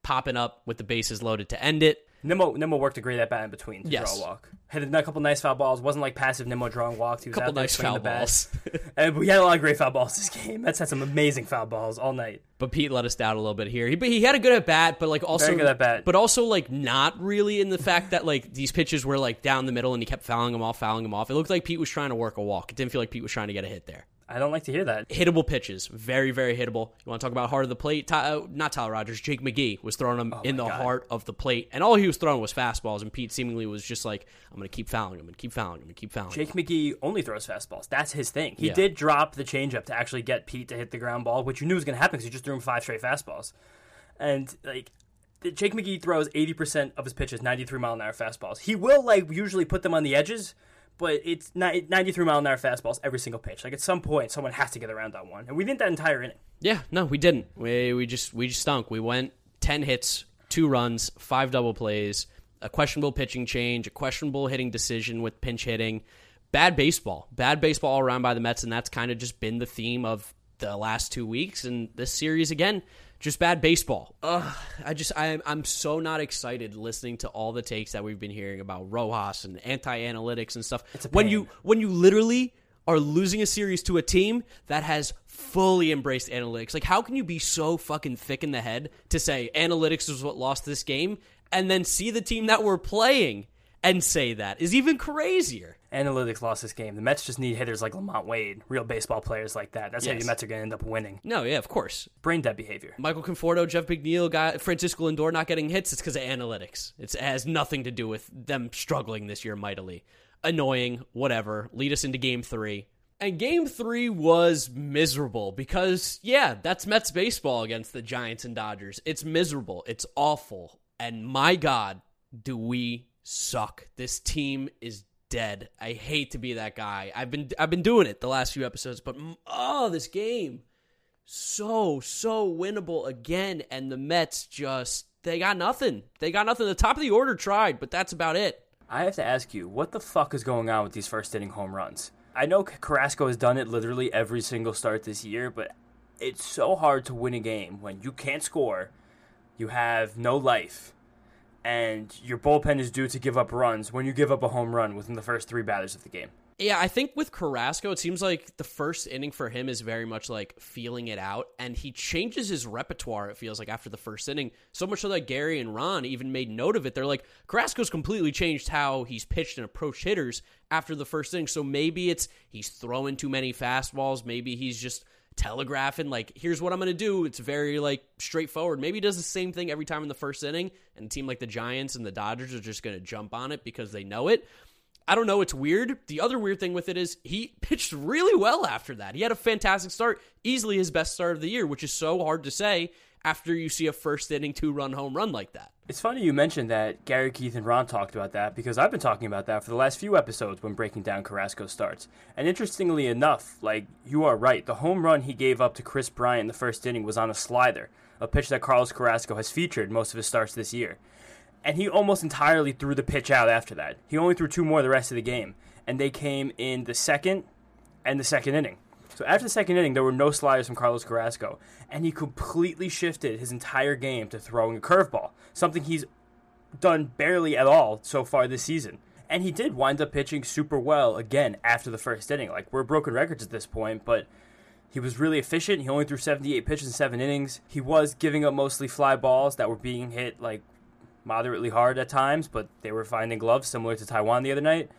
popping up with the bases loaded to end it. Nimmo Nimmo worked a great at bat in between to Yes. draw a walk. Had a couple nice foul balls. Wasn't like passive Nimmo drawing walks. He was Couple out there nice swinging foul the bat. balls. and we had a lot of great foul balls this game. That's had some amazing foul balls all night. But Pete let us down a little bit here. He, but he had a good at bat, but like also Very good at bat. but also like not really in the fact that like these pitches were like down the middle and he kept fouling them off, fouling them off. It looked like Pete was trying to work a walk. It didn't feel like Pete was trying to get a hit there. I don't like to hear that. Hittable pitches, very very hittable. You want to talk about heart of the plate? Ty, uh, not Tyler Rogers, Jake McGee was throwing them in the Oh God. heart of the plate, and all he was throwing was fastballs. And Pete seemingly was just like, "I'm going to keep fouling him, to keep fouling him, to keep fouling." him." Jake McGee only throws fastballs. That's his thing. He Yeah. did drop the changeup to actually get Pete to hit the ground ball, which you knew was going to happen because he just threw him five straight fastballs. And like Jake McGee throws eighty percent of his pitches ninety three mile an hour fastballs. He will like usually put them on the edges, but it's ninety three mile an hour fastballs every single pitch. Like at some point, someone has to get around on one, and we didn't that entire inning. Yeah, no, we didn't. We we just we just stunk. We went ten hits, two runs, five double plays, a questionable pitching change, a questionable hitting decision with pinch hitting, bad baseball, bad baseball all around by the Mets, and that's kind of just been the theme of the last two weeks and this series again. Just bad baseball. Ugh, I just I'm I'm so not excited listening to all the takes that we've been hearing about Rojas and anti-analytics and stuff. when you when you literally are losing a series to a team that has fully embraced analytics. Like, how can you be so fucking thick in the head to say analytics is what lost this game, and then see the team that we're playing and say that is even crazier? Analytics lost this game. The Mets just need hitters like LaMonte Wade, real baseball players like that. That's how Yes. the Mets are going to end up winning. No, yeah, of course. Brain dead behavior. Michael Conforto, Jeff McNeil, guy, Francisco Lindor not getting hits. It's because of analytics. It's, it has nothing to do with them struggling this year mightily. Annoying, whatever. Lead us into game three. And game three was miserable because, yeah, that's Mets baseball against the Giants and Dodgers. It's miserable. It's awful. And my God, do we suck. This team is dead. I hate to be that guy. I've been I've been doing it the last few episodes, but oh, this game so so winnable again and the Mets just they got nothing. They got nothing. The top of the order tried, but that's about it. I have to ask you, what the fuck is going on with these first inning home runs? I know Carrasco has done it literally every single start this year, but it's so hard to win a game when you can't score, you have no life, and your bullpen is due to give up runs when you give up a home run within the first three batters of the game. Yeah, I think with Carrasco, it seems like the first inning for him is very much like feeling it out, and he changes his repertoire. It feels like after the first inning, so much so that Gary and Ron even made note of it. They're like, Carrasco's completely changed how he's pitched and approached hitters after the first inning. So maybe it's he's throwing too many fastballs. Maybe he's just telegraphing like, here's what I'm going to do. It's very like straightforward. Maybe he does the same thing every time in the first inning, and a team like the Giants and the Dodgers are just going to jump on it because they know it. I don't know. It's weird. The other weird thing with it is he pitched really well after that. He had a fantastic start, easily his best start of the year, which is so hard to say after you see a first inning two run home run like that. It's funny you mentioned that Gary, Keith, and Ron talked about that because I've been talking about that for the last few episodes when breaking down Carrasco starts. And interestingly enough, like you are right, the home run he gave up to Kris Bryant in the first inning was on a slider, a pitch that Carlos Carrasco has featured most of his starts this year. And he almost entirely threw the pitch out after that. He only threw two more the rest of the game, and they came in the second and the second inning. So after the second inning, there were no sliders from Carlos Carrasco, and he completely shifted his entire game to throwing a curveball, something he's done barely at all so far this season. And he did wind up pitching super well again after the first inning. Like we're broken records at this point, but he was really efficient. He only threw 78 pitches in seven innings. He was giving up mostly fly balls that were being hit like moderately hard at times, but they were finding gloves similar to Taijuan the other night.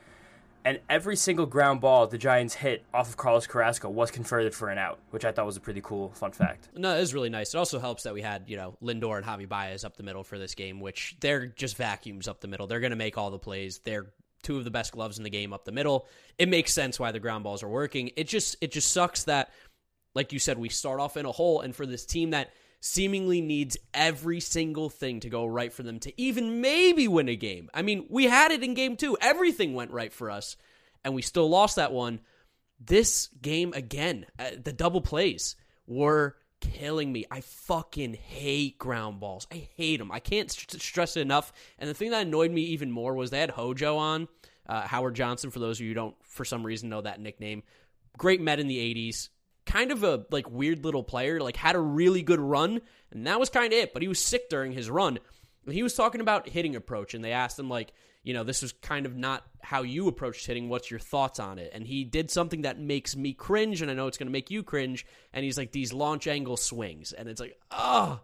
And every single ground ball the Giants hit off of Carlos Carrasco was converted for an out, which I thought was a pretty cool fun fact. No, it is really nice. It also helps that we had, you know, Lindor and Javi Baez up the middle for this game, which they're just vacuums up the middle. They're going to make all the plays. They're two of the best gloves in the game up the middle. It makes sense why the ground balls are working. It just it just sucks that like you said we start off in a hole and for this team that seemingly needs every single thing to go right for them to even maybe win a game. I mean, we had it in game 2. Everything went right for us and we still lost that one. This game again, uh, the double plays were killing me. I fucking hate ground balls. I hate them. I can't st- stress it enough. And the thing that annoyed me even more was they had Hojo on, uh, Howard Johnson, for those of you who don't, for some reason, know that nickname. Great Met in the 80s. Kind of a like weird little player, like had a really good run, and that was kind of it. But he was sick during his run. He was talking about hitting approach, and they asked him like, you know, this was kind of not how you approached hitting. What's your thoughts on it? And he did something that makes me cringe, and I know it's going to make you cringe. And he's like, these launch angle swings. And it's like, oh,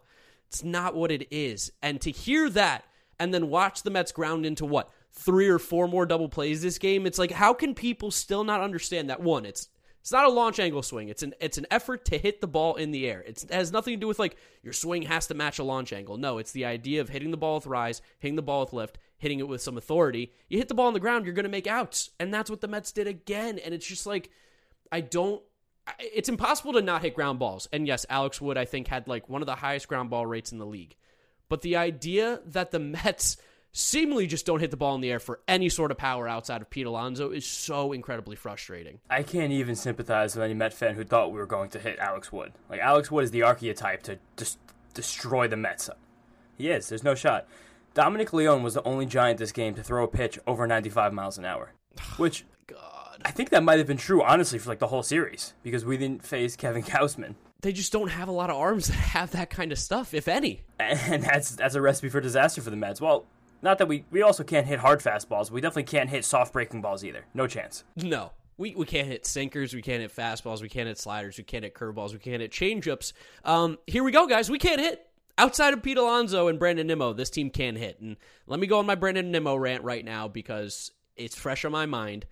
it's not what it is. And to hear that and then watch the Mets ground into what? Three or four more double plays this game. It's like, how can people still not understand that? One, it's it's not a launch angle swing. It's an it's an effort to hit the ball in the air. It's, it has nothing to do with like your swing has to match a launch angle. No, it's the idea of hitting the ball with rise, hitting the ball with lift, hitting it with some authority. You hit the ball on the ground, you're going to make outs, and that's what the Mets did again. And it's just like I don't. It's impossible to not hit ground balls. And yes, Alex Wood I think had like one of the highest ground ball rates in the league. But the idea that the Mets seemingly just don't hit the ball in the air for any sort of power outside of Pete Alonso is so incredibly frustrating. I can't even sympathize with any Met fan who thought we were going to hit Alex Wood. Like Alex Wood is the archetype to just destroy the Mets. He is. There's no shot. Dominic Leone was the only Giant this game to throw a pitch over 95 miles an hour, which oh God, I think that might have been true honestly for like the whole series because we didn't face Kevin Gausman. They just don't have a lot of arms that have that kind of stuff, if any. And that's that's a recipe for disaster for the Mets. Well, not that we we also can't hit hard fastballs. We definitely can't hit soft breaking balls either. No chance. No. We, we can't hit sinkers, we can't hit fastballs, we can't hit sliders, we can't hit curveballs, we can't hit changeups. Um, here we go, guys. We can't hit. Outside of Pete Alonso and Brandon Nimmo, this team can hit. And let me go on my Brandon Nimmo rant right now because it's fresh on my mind.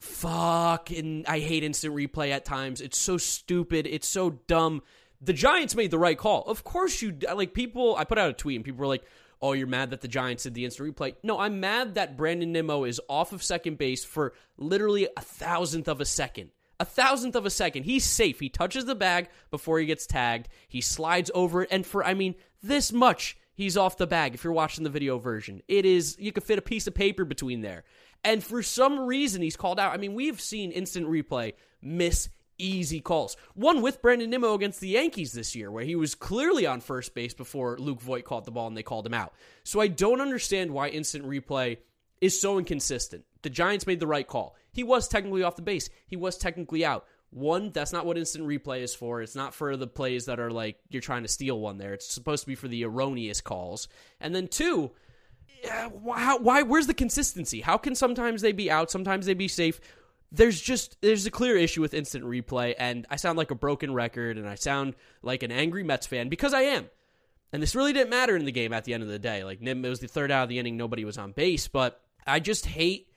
Fucking, I hate instant replay at times. It's so stupid. It's so dumb. The Giants made the right call. Of course you like people. I put out a tweet and people were like, "Oh, you're mad that the Giants did the instant replay." No, I'm mad that Brandon Nimmo is off of second base for literally a thousandth of a second. A thousandth of a second. He's safe. He touches the bag before he gets tagged. He slides over it, and for I mean this much, he's off the bag. If you're watching the video version, it is you could fit a piece of paper between there. And for some reason, he's called out. I mean, we've seen instant replay miss easy calls. One with Brandon Nimmo against the Yankees this year, where he was clearly on first base before Luke Voit caught the ball and they called him out. So I don't understand why instant replay is so inconsistent. The Giants made the right call. He was technically off the base, he was technically out. One, that's not what instant replay is for. It's not for the plays that are like you're trying to steal one there. It's supposed to be for the erroneous calls. And then two, why, why where's the consistency? How can sometimes they be out, sometimes they be safe? There's just there's a clear issue with instant replay and I sound like a broken record and I sound like an angry Mets fan because I am. And this really didn't matter in the game at the end of the day. Like it was the third out of the inning, nobody was on base, but I just hate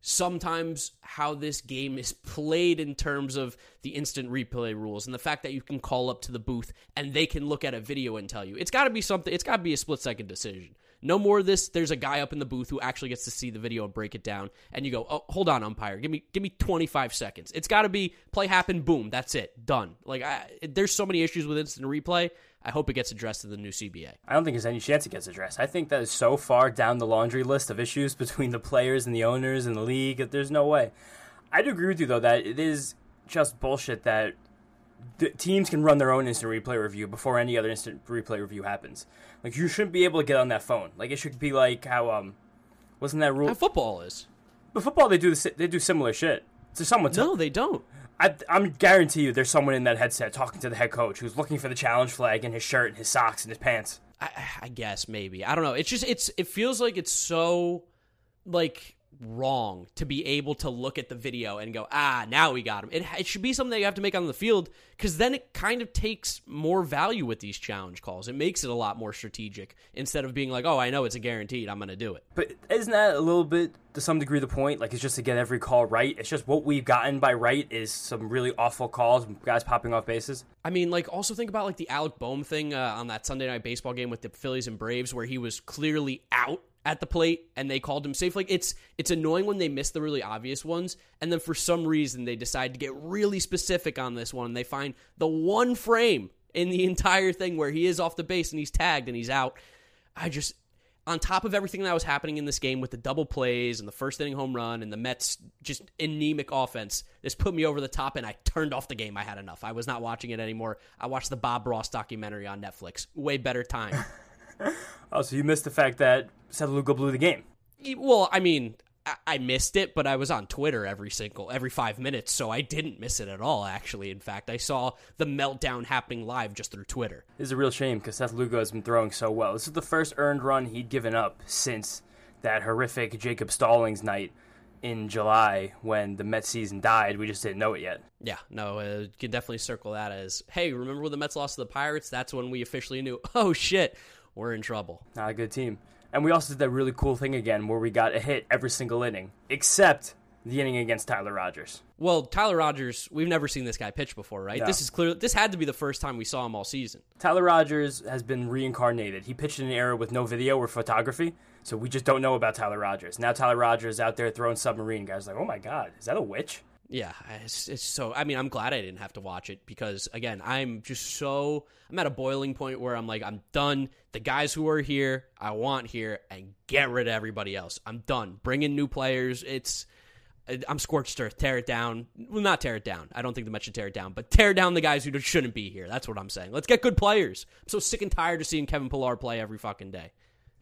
sometimes how this game is played in terms of the instant replay rules and the fact that you can call up to the booth and they can look at a video and tell you. It's got to be something, it's got to be a split second decision. No more of this. There's a guy up in the booth who actually gets to see the video and break it down and you go, "Oh, hold on, umpire. Give me give me 25 seconds." It's got to be play happen, boom, that's it. Done. Like I, there's so many issues with instant replay. I hope it gets addressed in the new CBA. I don't think there's any chance it gets addressed. I think that is so far down the laundry list of issues between the players and the owners and the league that there's no way. I do agree with you though that it is just bullshit that the teams can run their own instant replay review before any other instant replay review happens. Like you shouldn't be able to get on that phone. Like it should be like how um wasn't that rule? How football is. But football they do the, they do similar shit. So someone no, they don't. I, I'm guarantee you, there's someone in that headset talking to the head coach who's looking for the challenge flag in his shirt and his socks and his pants. I, I guess maybe I don't know. It's just it's it feels like it's so like wrong to be able to look at the video and go, ah, now we got him. It, it should be something that you have to make on the field because then it kind of takes more value with these challenge calls. It makes it a lot more strategic instead of being like, oh, I know it's a guaranteed, I'm going to do it. But isn't that a little bit, to some degree, the point? Like, it's just to get every call right. It's just what we've gotten by right is some really awful calls, guys popping off bases. I mean, like, also think about like the Alec Bohm thing uh, on that Sunday night baseball game with the Phillies and Braves where he was clearly out at the plate and they called him safe. Like it's it's annoying when they miss the really obvious ones, and then for some reason they decide to get really specific on this one. And they find the one frame in the entire thing where he is off the base and he's tagged and he's out. I just on top of everything that was happening in this game with the double plays and the first inning home run and the Mets just anemic offense, this put me over the top and I turned off the game. I had enough. I was not watching it anymore. I watched the Bob Ross documentary on Netflix. Way better time. oh, so you missed the fact that Seth Lugo blew the game. Well, I mean, I missed it, but I was on Twitter every single every five minutes, so I didn't miss it at all. Actually, in fact, I saw the meltdown happening live just through Twitter. It's a real shame because Seth Lugo has been throwing so well. This is the first earned run he'd given up since that horrific Jacob Stallings night in July when the Mets season died. We just didn't know it yet. Yeah, no, uh, you can definitely circle that as hey, remember when the Mets lost to the Pirates? That's when we officially knew. Oh shit, we're in trouble. Not a good team. And we also did that really cool thing again where we got a hit every single inning, except the inning against Tyler Rogers. Well, Tyler Rogers, we've never seen this guy pitch before, right? No. This is clear. This had to be the first time we saw him all season. Tyler Rogers has been reincarnated. He pitched in an era with no video or photography, so we just don't know about Tyler Rogers. Now Tyler Rogers is out there throwing submarine. Guys like, oh my god, is that a witch? Yeah, it's, it's, so. I mean, I'm glad I didn't have to watch it because, again, I'm just so. I'm at a boiling point where I'm like, I'm done. The guys who are here, I want here, and get rid of everybody else. I'm done. Bring in new players. It's. I'm scorched earth. Tear it down. Well, not tear it down. I don't think the Mets should tear it down, but tear down the guys who shouldn't be here. That's what I'm saying. Let's get good players. I'm so sick and tired of seeing Kevin Pillar play every fucking day.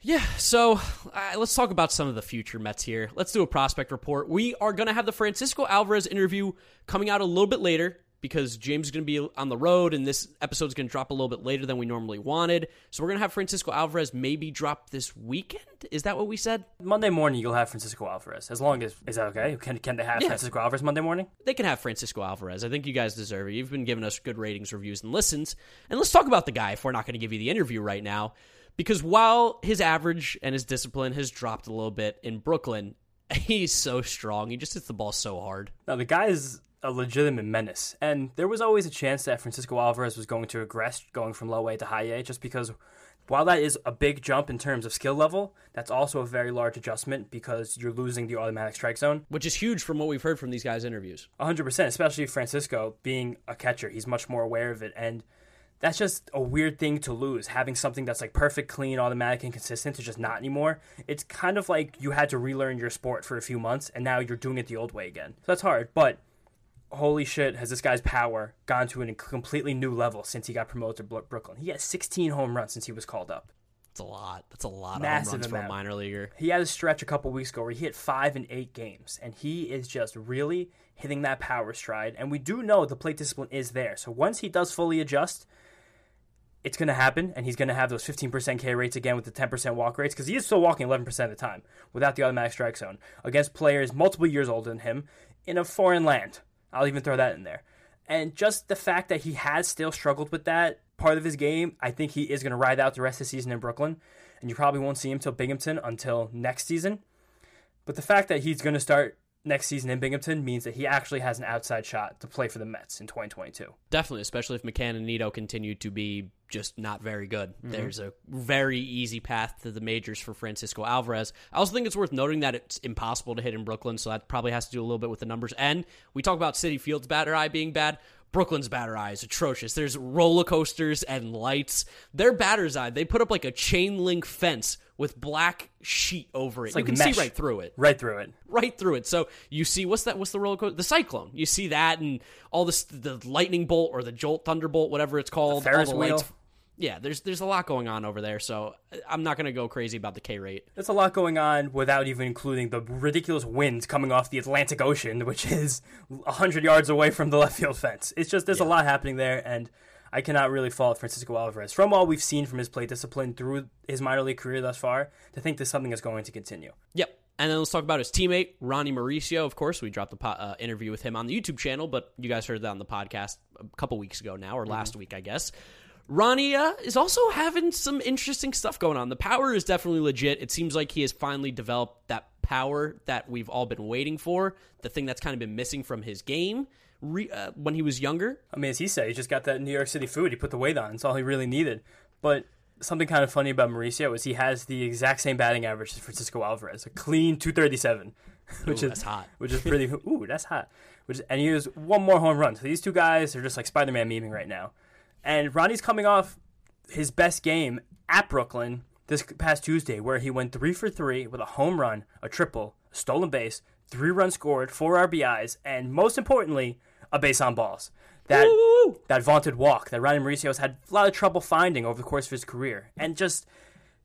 Yeah, so uh, let's talk about some of the future Mets here. Let's do a prospect report. We are going to have the Francisco Alvarez interview coming out a little bit later because James is going to be on the road and this episode is going to drop a little bit later than we normally wanted. So we're going to have Francisco Alvarez maybe drop this weekend. Is that what we said? Monday morning you'll have Francisco Alvarez. As long as is that okay? Can can they have yeah. Francisco Alvarez Monday morning? They can have Francisco Alvarez. I think you guys deserve it. You've been giving us good ratings, reviews, and listens. And let's talk about the guy if we're not going to give you the interview right now. Because while his average and his discipline has dropped a little bit in Brooklyn, he's so strong. He just hits the ball so hard. Now, the guy is a legitimate menace. And there was always a chance that Francisco Alvarez was going to regress going from low A to high A just because while that is a big jump in terms of skill level, that's also a very large adjustment because you're losing the automatic strike zone. Which is huge from what we've heard from these guys' interviews. 100%, especially Francisco being a catcher. He's much more aware of it. And that's just a weird thing to lose. Having something that's like perfect, clean, automatic, and consistent to just not anymore. It's kind of like you had to relearn your sport for a few months and now you're doing it the old way again. So that's hard. But holy shit, has this guy's power gone to a completely new level since he got promoted to Brooklyn? He has 16 home runs since he was called up. That's a lot. That's a lot Massive of home runs amount. for a minor leaguer. He had a stretch a couple weeks ago where he hit five in eight games, and he is just really hitting that power stride. And we do know the plate discipline is there. So once he does fully adjust, it's going to happen, and he's going to have those 15% K rates again with the 10% walk rates because he is still walking 11% of the time without the automatic strike zone against players multiple years older than him in a foreign land. I'll even throw that in there. And just the fact that he has still struggled with that part of his game, I think he is going to ride out the rest of the season in Brooklyn. And you probably won't see him till Binghamton until next season. But the fact that he's going to start next season in Binghamton means that he actually has an outside shot to play for the Mets in 2022. Definitely, especially if McCann and Nido continue to be just not very good. Mm-hmm. There's a very easy path to the majors for Francisco Alvarez. I also think it's worth noting that it's impossible to hit in Brooklyn, so that probably has to do a little bit with the numbers. And we talk about Citi Field's batter eye being bad. Brooklyn's batter eye is atrocious. There's roller coasters and lights. Their batter's eye, they put up like a chain link fence with black sheet over it. you can mesh. see right through it. Right through it. Right through it. So you see what's that? What's the roller coaster? The cyclone. You see that and all this the lightning bolt or the jolt thunderbolt, whatever it's called. The Ferris all the wheel. Lights yeah, there's there's a lot going on over there, so uh, I'm not going to go crazy about the K rate. There's a lot going on without even including the ridiculous winds coming off the Atlantic Ocean, which is 100 yards away from the left field fence. It's just there's yeah. a lot happening there, and I cannot really fault Francisco Alvarez from all we've seen from his play discipline through his minor league career thus far to think that something is going to continue. Yep. And then let's talk about his teammate, Ronnie Mauricio. Of course, we dropped the po- uh, interview with him on the YouTube channel, but you guys heard that on the podcast a couple weeks ago now, or last mm-hmm. week, I guess. Ronnie uh, is also having some interesting stuff going on. The power is definitely legit. It seems like he has finally developed that power that we've all been waiting for, the thing that's kind of been missing from his game re- uh, when he was younger. I mean, as he said, he just got that New York City food. He put the weight on. It's all he really needed. But something kind of funny about Mauricio is he has the exact same batting average as Francisco Alvarez, a clean 237, which ooh, is hot. Which is pretty. ooh, that's hot. Which is, and he has one more home run. So these two guys are just like Spider-Man memeing right now. And Ronnie's coming off his best game at Brooklyn this past Tuesday, where he went three for three with a home run, a triple, a stolen base, three runs scored, four RBIs, and most importantly, a base on balls. That Woo! that vaunted walk that Ryan Mauricio's had a lot of trouble finding over the course of his career, and just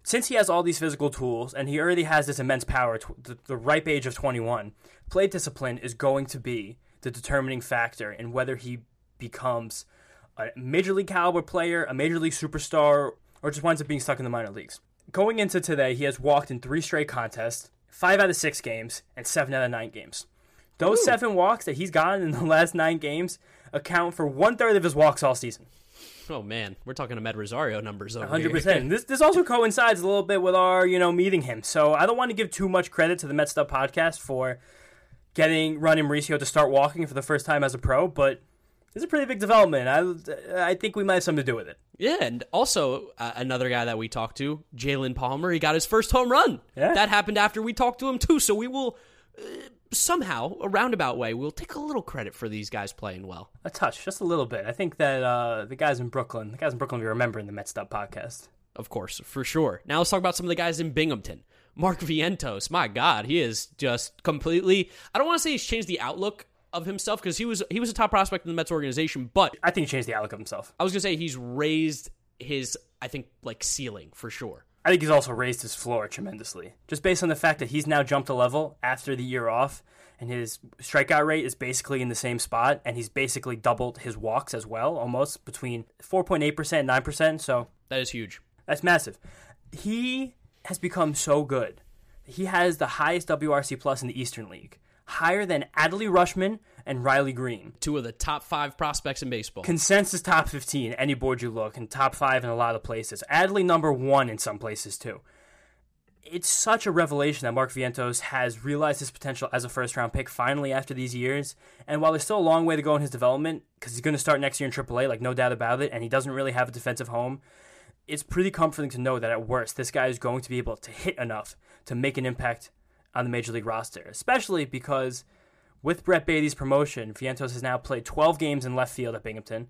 since he has all these physical tools and he already has this immense power, the, the ripe age of 21, play discipline is going to be the determining factor in whether he becomes a major league caliber player, a major league superstar, or just winds up being stuck in the minor leagues. Going into today, he has walked in three straight contests, five out of six games, and seven out of nine games. Those Ooh. seven walks that he's gotten in the last nine games account for one third of his walks all season. Oh man, we're talking Amed Rosario numbers over Hundred here. percent. This this also coincides a little bit with our you know meeting him. So I don't want to give too much credit to the Mets Up podcast for getting Ronnie Mauricio to start walking for the first time as a pro, but it's a pretty big development. I I think we might have something to do with it. Yeah, and also uh, another guy that we talked to, Jaylen Palmer, he got his first home run. Yeah. That happened after we talked to him too. So we will uh, somehow, a roundabout way, we'll take a little credit for these guys playing well. A touch, just a little bit. I think that uh, the guys in Brooklyn, the guys in Brooklyn, we remember in the Mets Up podcast. Of course, for sure. Now let's talk about some of the guys in Binghamton. Mark Vientos, my God, he is just completely. I don't want to say he's changed the outlook of himself because he was he was a top prospect in the Mets organization, but I think he changed the outlook of himself. I was gonna say he's raised his I think like ceiling for sure. I think he's also raised his floor tremendously. Just based on the fact that he's now jumped a level after the year off, and his strikeout rate is basically in the same spot, and he's basically doubled his walks as well, almost between 4.8% and 9%. So That is huge. that's massive. He has become so good. He has the highest WRC plus in the Eastern League, higher than Adley Rutschman and Riley Greene. Two of the top five prospects in baseball. Consensus top 15, any board you look, and top five in a lot of places. Adley number one in some places too. It's such a revelation that Mark Vientos has realized his potential as a first round pick finally after these years. And while there's still a long way to go in his development, because he's going to start next year in AAA, like no doubt about it, and he doesn't really have a defensive home, it's pretty comforting to know that at worst, this guy is going to be able to hit enough to make an impact on the major league roster, especially because with Brett Baty's promotion, Vientos has now played 12 games in left field at Binghamton.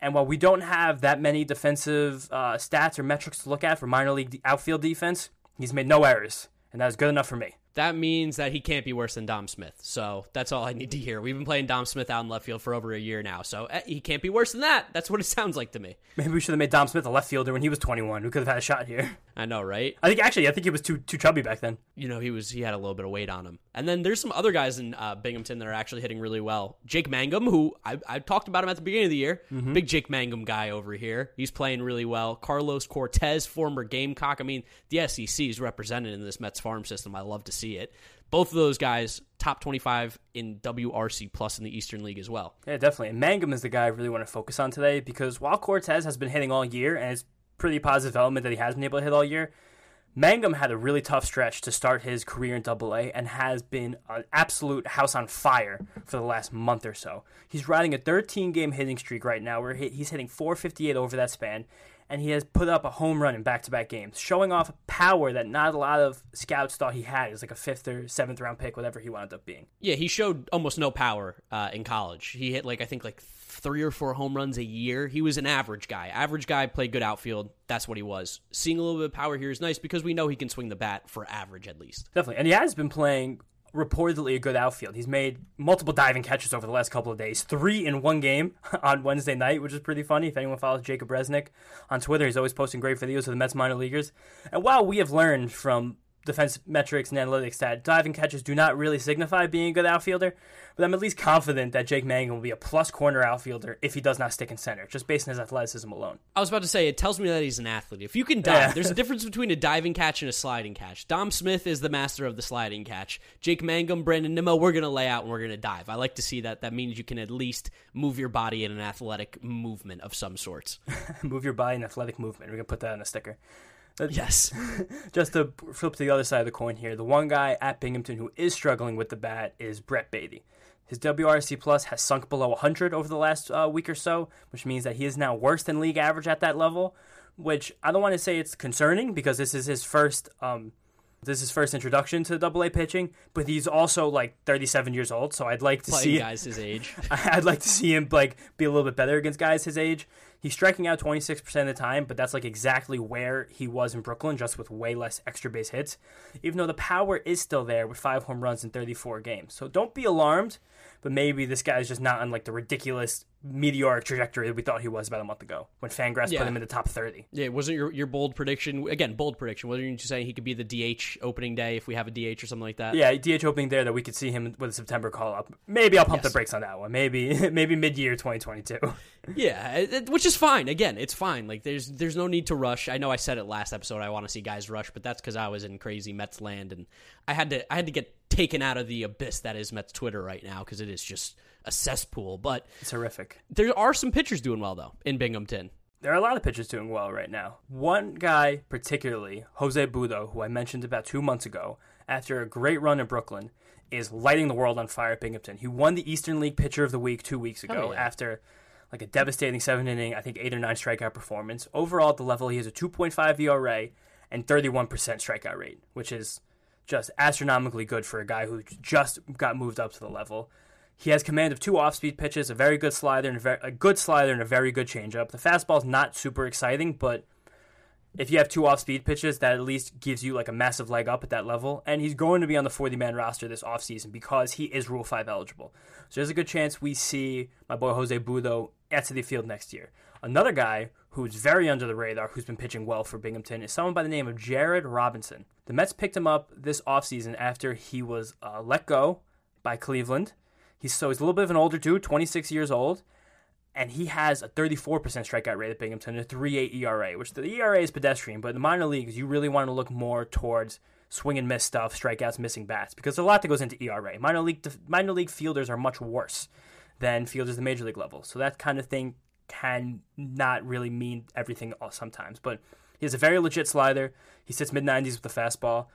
And while we don't have that many defensive uh, stats or metrics to look at for minor league outfield defense, he's made no errors, and that is good enough for me. that means that he can't be worse than Dom Smith. So that's all I need to hear. We've been playing Dom Smith out in left field for over a year now. So eh, he can't be worse than that. That's what it sounds like to me. Maybe we should have made Dom Smith a left fielder when he was 21. We could have had a shot here. I know, right? I think actually, I think he was too too chubby back then. you know, he was he had a little bit of weight on him. And then there's some other guys in uh, Binghamton that are actually hitting really well. Jake Mangum, who I, I talked about him at the beginning of the year, big Jake Mangum guy over here. He's playing really well. Carlos Cortes, former Gamecock. I mean, the SEC is represented in this Mets farm system. I love to see it. Both of those guys, top 25 in WRC plus in the Eastern League as well. Yeah, definitely. And Mangum is the guy I really want to focus on today because while Cortes has been hitting all year, and it's pretty positive element that he has been able to hit all year, Mangum had a really tough stretch to start his career in Double A and has been an absolute house on fire for the last month or so. He's riding a 13 game hitting streak right now where he's hitting 458 over that span, and he has put up a home run in back to back games, showing off power that not a lot of scouts thought he had as like a fifth or seventh round pick, whatever he wound up being. Yeah, he showed almost no power uh, in college. He hit like I think like three or four home runs a year. He was an average guy. Average guy played good outfield. That's what he was. Seeing a little bit of power here is nice because we know he can swing the bat for average at least. Definitely. And he has been playing reportedly a good outfield. He's made multiple diving catches over the last couple of days. Three in one game on Wednesday night, which is pretty funny. If anyone follows Jacob Resnick on Twitter, he's always posting great videos of the Mets minor leaguers. And while we have learned from defense metrics and analytics that diving catches do not really signify being a good outfielder, but I'm at least confident that Jake Mangum will be a plus corner outfielder if he does not stick in center, just based on his athleticism alone. I was about to say it tells me that he's an athlete. If you can dive, Yeah. there's a difference between a diving catch and a sliding catch. Dom Smith is the master of the sliding catch. Jake Mangum, Brandon Nimmo, we're gonna lay out and we're gonna dive. I like to see that. That means you can at least move your body in an athletic movement of some sorts. Move your body in athletic movement. We're going to put that on a sticker. Yes. just to flip to the other side of the coin here, the one guy at Binghamton who is struggling with the bat is Brett Baty. His WRC plus has sunk below 100 over the last uh, week or so, which means that he is now worse than league average at that level. Which I don't want to say it's concerning because this is his first um, This is his first introduction to double A pitching, but he's also like 37 years old, so I'd like to Playing see guys his age. I'd like to see him like be a little bit better against guys his age. He's striking out 26% of the time, but that's like exactly where he was in Brooklyn, just with way less extra base hits. Even though the power is still there with five home runs in 34 games. So don't be alarmed, but maybe this guy's just not on like the ridiculous meteoric trajectory that we thought he was about a month ago when Fangraphs Yeah. put him in the top 30. Yeah, wasn't your your bold prediction again? Bold prediction. Wasn't you saying he could be the DH opening day if we have a DH or something like that? Yeah, DH opening there that we could see him with a September call up. Maybe I'll pump Yes. the brakes on that one. Maybe maybe mid year 2022. Yeah, it- which is fine. Again, it's fine. Like there's there's no need to rush. I know I said it last episode. I want to see guys rush, but that's because I was in crazy Mets land and I had to I had to get taken out of the abyss that is Mets Twitter right now because it is just a cesspool. But It's horrific. there are some pitchers doing well though in Binghamton. There are a lot of pitchers doing well right now. One guy, particularly, Jose Butto, who I mentioned about two months ago, after a great run in Brooklyn, is lighting the world on fire at Binghamton. He won the Eastern League Pitcher of the Week two weeks ago Hell yeah. after like a devastating seven inning, I think eight or nine strikeout performance. Overall, at the level, he has a 2.5 ERA and 31% strikeout rate, which is just astronomically good for a guy who just got moved up to the level. He has command of two off-speed pitches, a very good slider and a, very, a good slider and a very good changeup. The fastball is not super exciting, but if you have two off-speed pitches, that at least gives you like a massive leg up at that level. And he's going to be on the 40-man roster this offseason because he is Rule 5 eligible. So there's a good chance we see my boy Jose Butto at Citi Field next year. Another guy who's very under the radar, who's been pitching well for Binghamton, is someone by the name of Jared Robinson. The Mets picked him up this offseason after he was uh, let go by Cleveland. He's so he's a little bit of an older dude, 26 years old, and he has a 34% strikeout rate at Binghamton, a 3.8 ERA, which the ERA is pedestrian, but in the minor leagues, you really want to look more towards swing and miss stuff, strikeouts, missing bats, because a lot that goes into ERA. Minor league minor league fielders are much worse than fielders at the major league level, so that kind of thing can not really mean everything sometimes. But he has a very legit slider. He sits mid 90s with the fastball.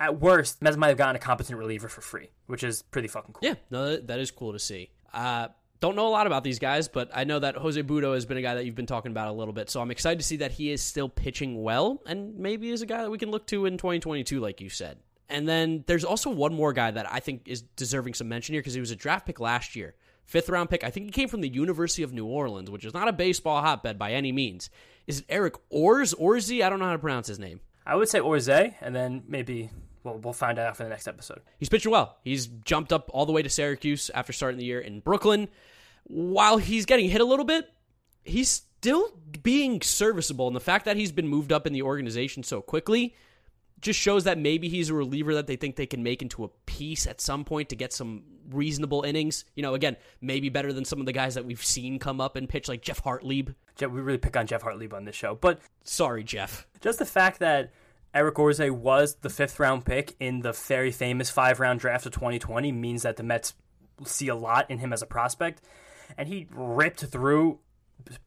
At worst, Mets might have gotten a competent reliever for free, which is pretty fucking cool. Yeah, no, that- is cool to see. Uh, don't know a lot about these guys, but I know that Jose Butto has been a guy that you've been talking about a little bit. So I'm excited to see that he is still pitching well, and maybe is a guy that we can look to in 2022, like you said. And then there's also one more guy that I think is deserving some mention here because he was a draft pick last year, fifth round pick. I think he came from the University of New Orleans, which is not a baseball hotbed by any means. Is it Eric Orz? Orzy? I don't know how to pronounce his name. I would say Orze, and then maybe we'll, we'll find out for the next episode. He's pitching well. He's jumped up all the way to Syracuse after starting the year in Brooklyn. While he's getting hit a little bit, he's still being serviceable. And the fact that he's been moved up in the organization so quickly just shows that maybe he's a reliever that they think they can make into a piece at some point to get some reasonable innings. You know, again, maybe better than some of the guys that we've seen come up and pitch, like Geoff Hartlieb. Jeff, we really pick on Geoff Hartlieb on this show, but Sorry, Jeff. just the fact that Eric Orze was the fifth round pick in the very famous five round draft of 2020 means that the Mets see a lot in him as a prospect, and he ripped through.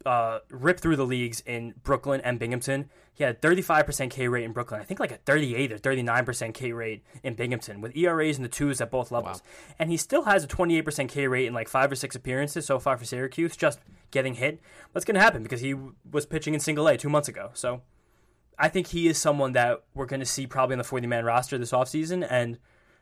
Uh, ripped through the leagues in Brooklyn and Binghamton. He had a 35% K rate in Brooklyn. I think like a 38 or 39% K rate in Binghamton with ERAs in the twos at both levels. And he still has a 28% K rate in like five or six appearances so far for Syracuse, just getting hit. What's going to happen? Because he was pitching in single A two months ago. So I think he is someone that we're going to see probably on the 40 man roster this offseason and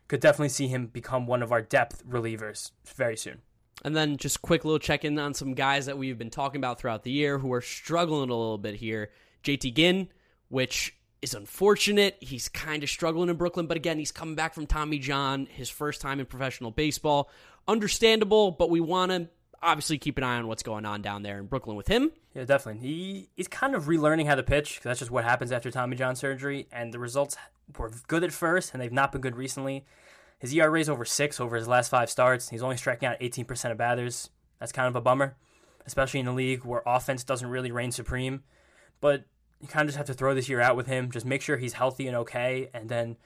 could definitely see him become one of our depth relievers very soon. And then just quick little check in on some guys that we've been talking about throughout the year who are struggling a little bit here. JT Ginn, which is unfortunate. He's kind of struggling in Brooklyn, but again, he's coming back from Tommy John, his first time in professional baseball. Understandable, but we want to obviously keep an eye on what's going on down there in Brooklyn with him. Yeah, definitely. He he's kind of relearning how to pitch 'cause that's just what happens after Tommy John surgery. And the results were good at first, and they've not been good recently. His ERA is over six over his last five starts. He's only striking out 18% of batters. That's kind of a bummer, especially in a league where offense doesn't really reign supreme. But you kind of just have to throw this year out with him. Just make sure he's healthy and okay, and then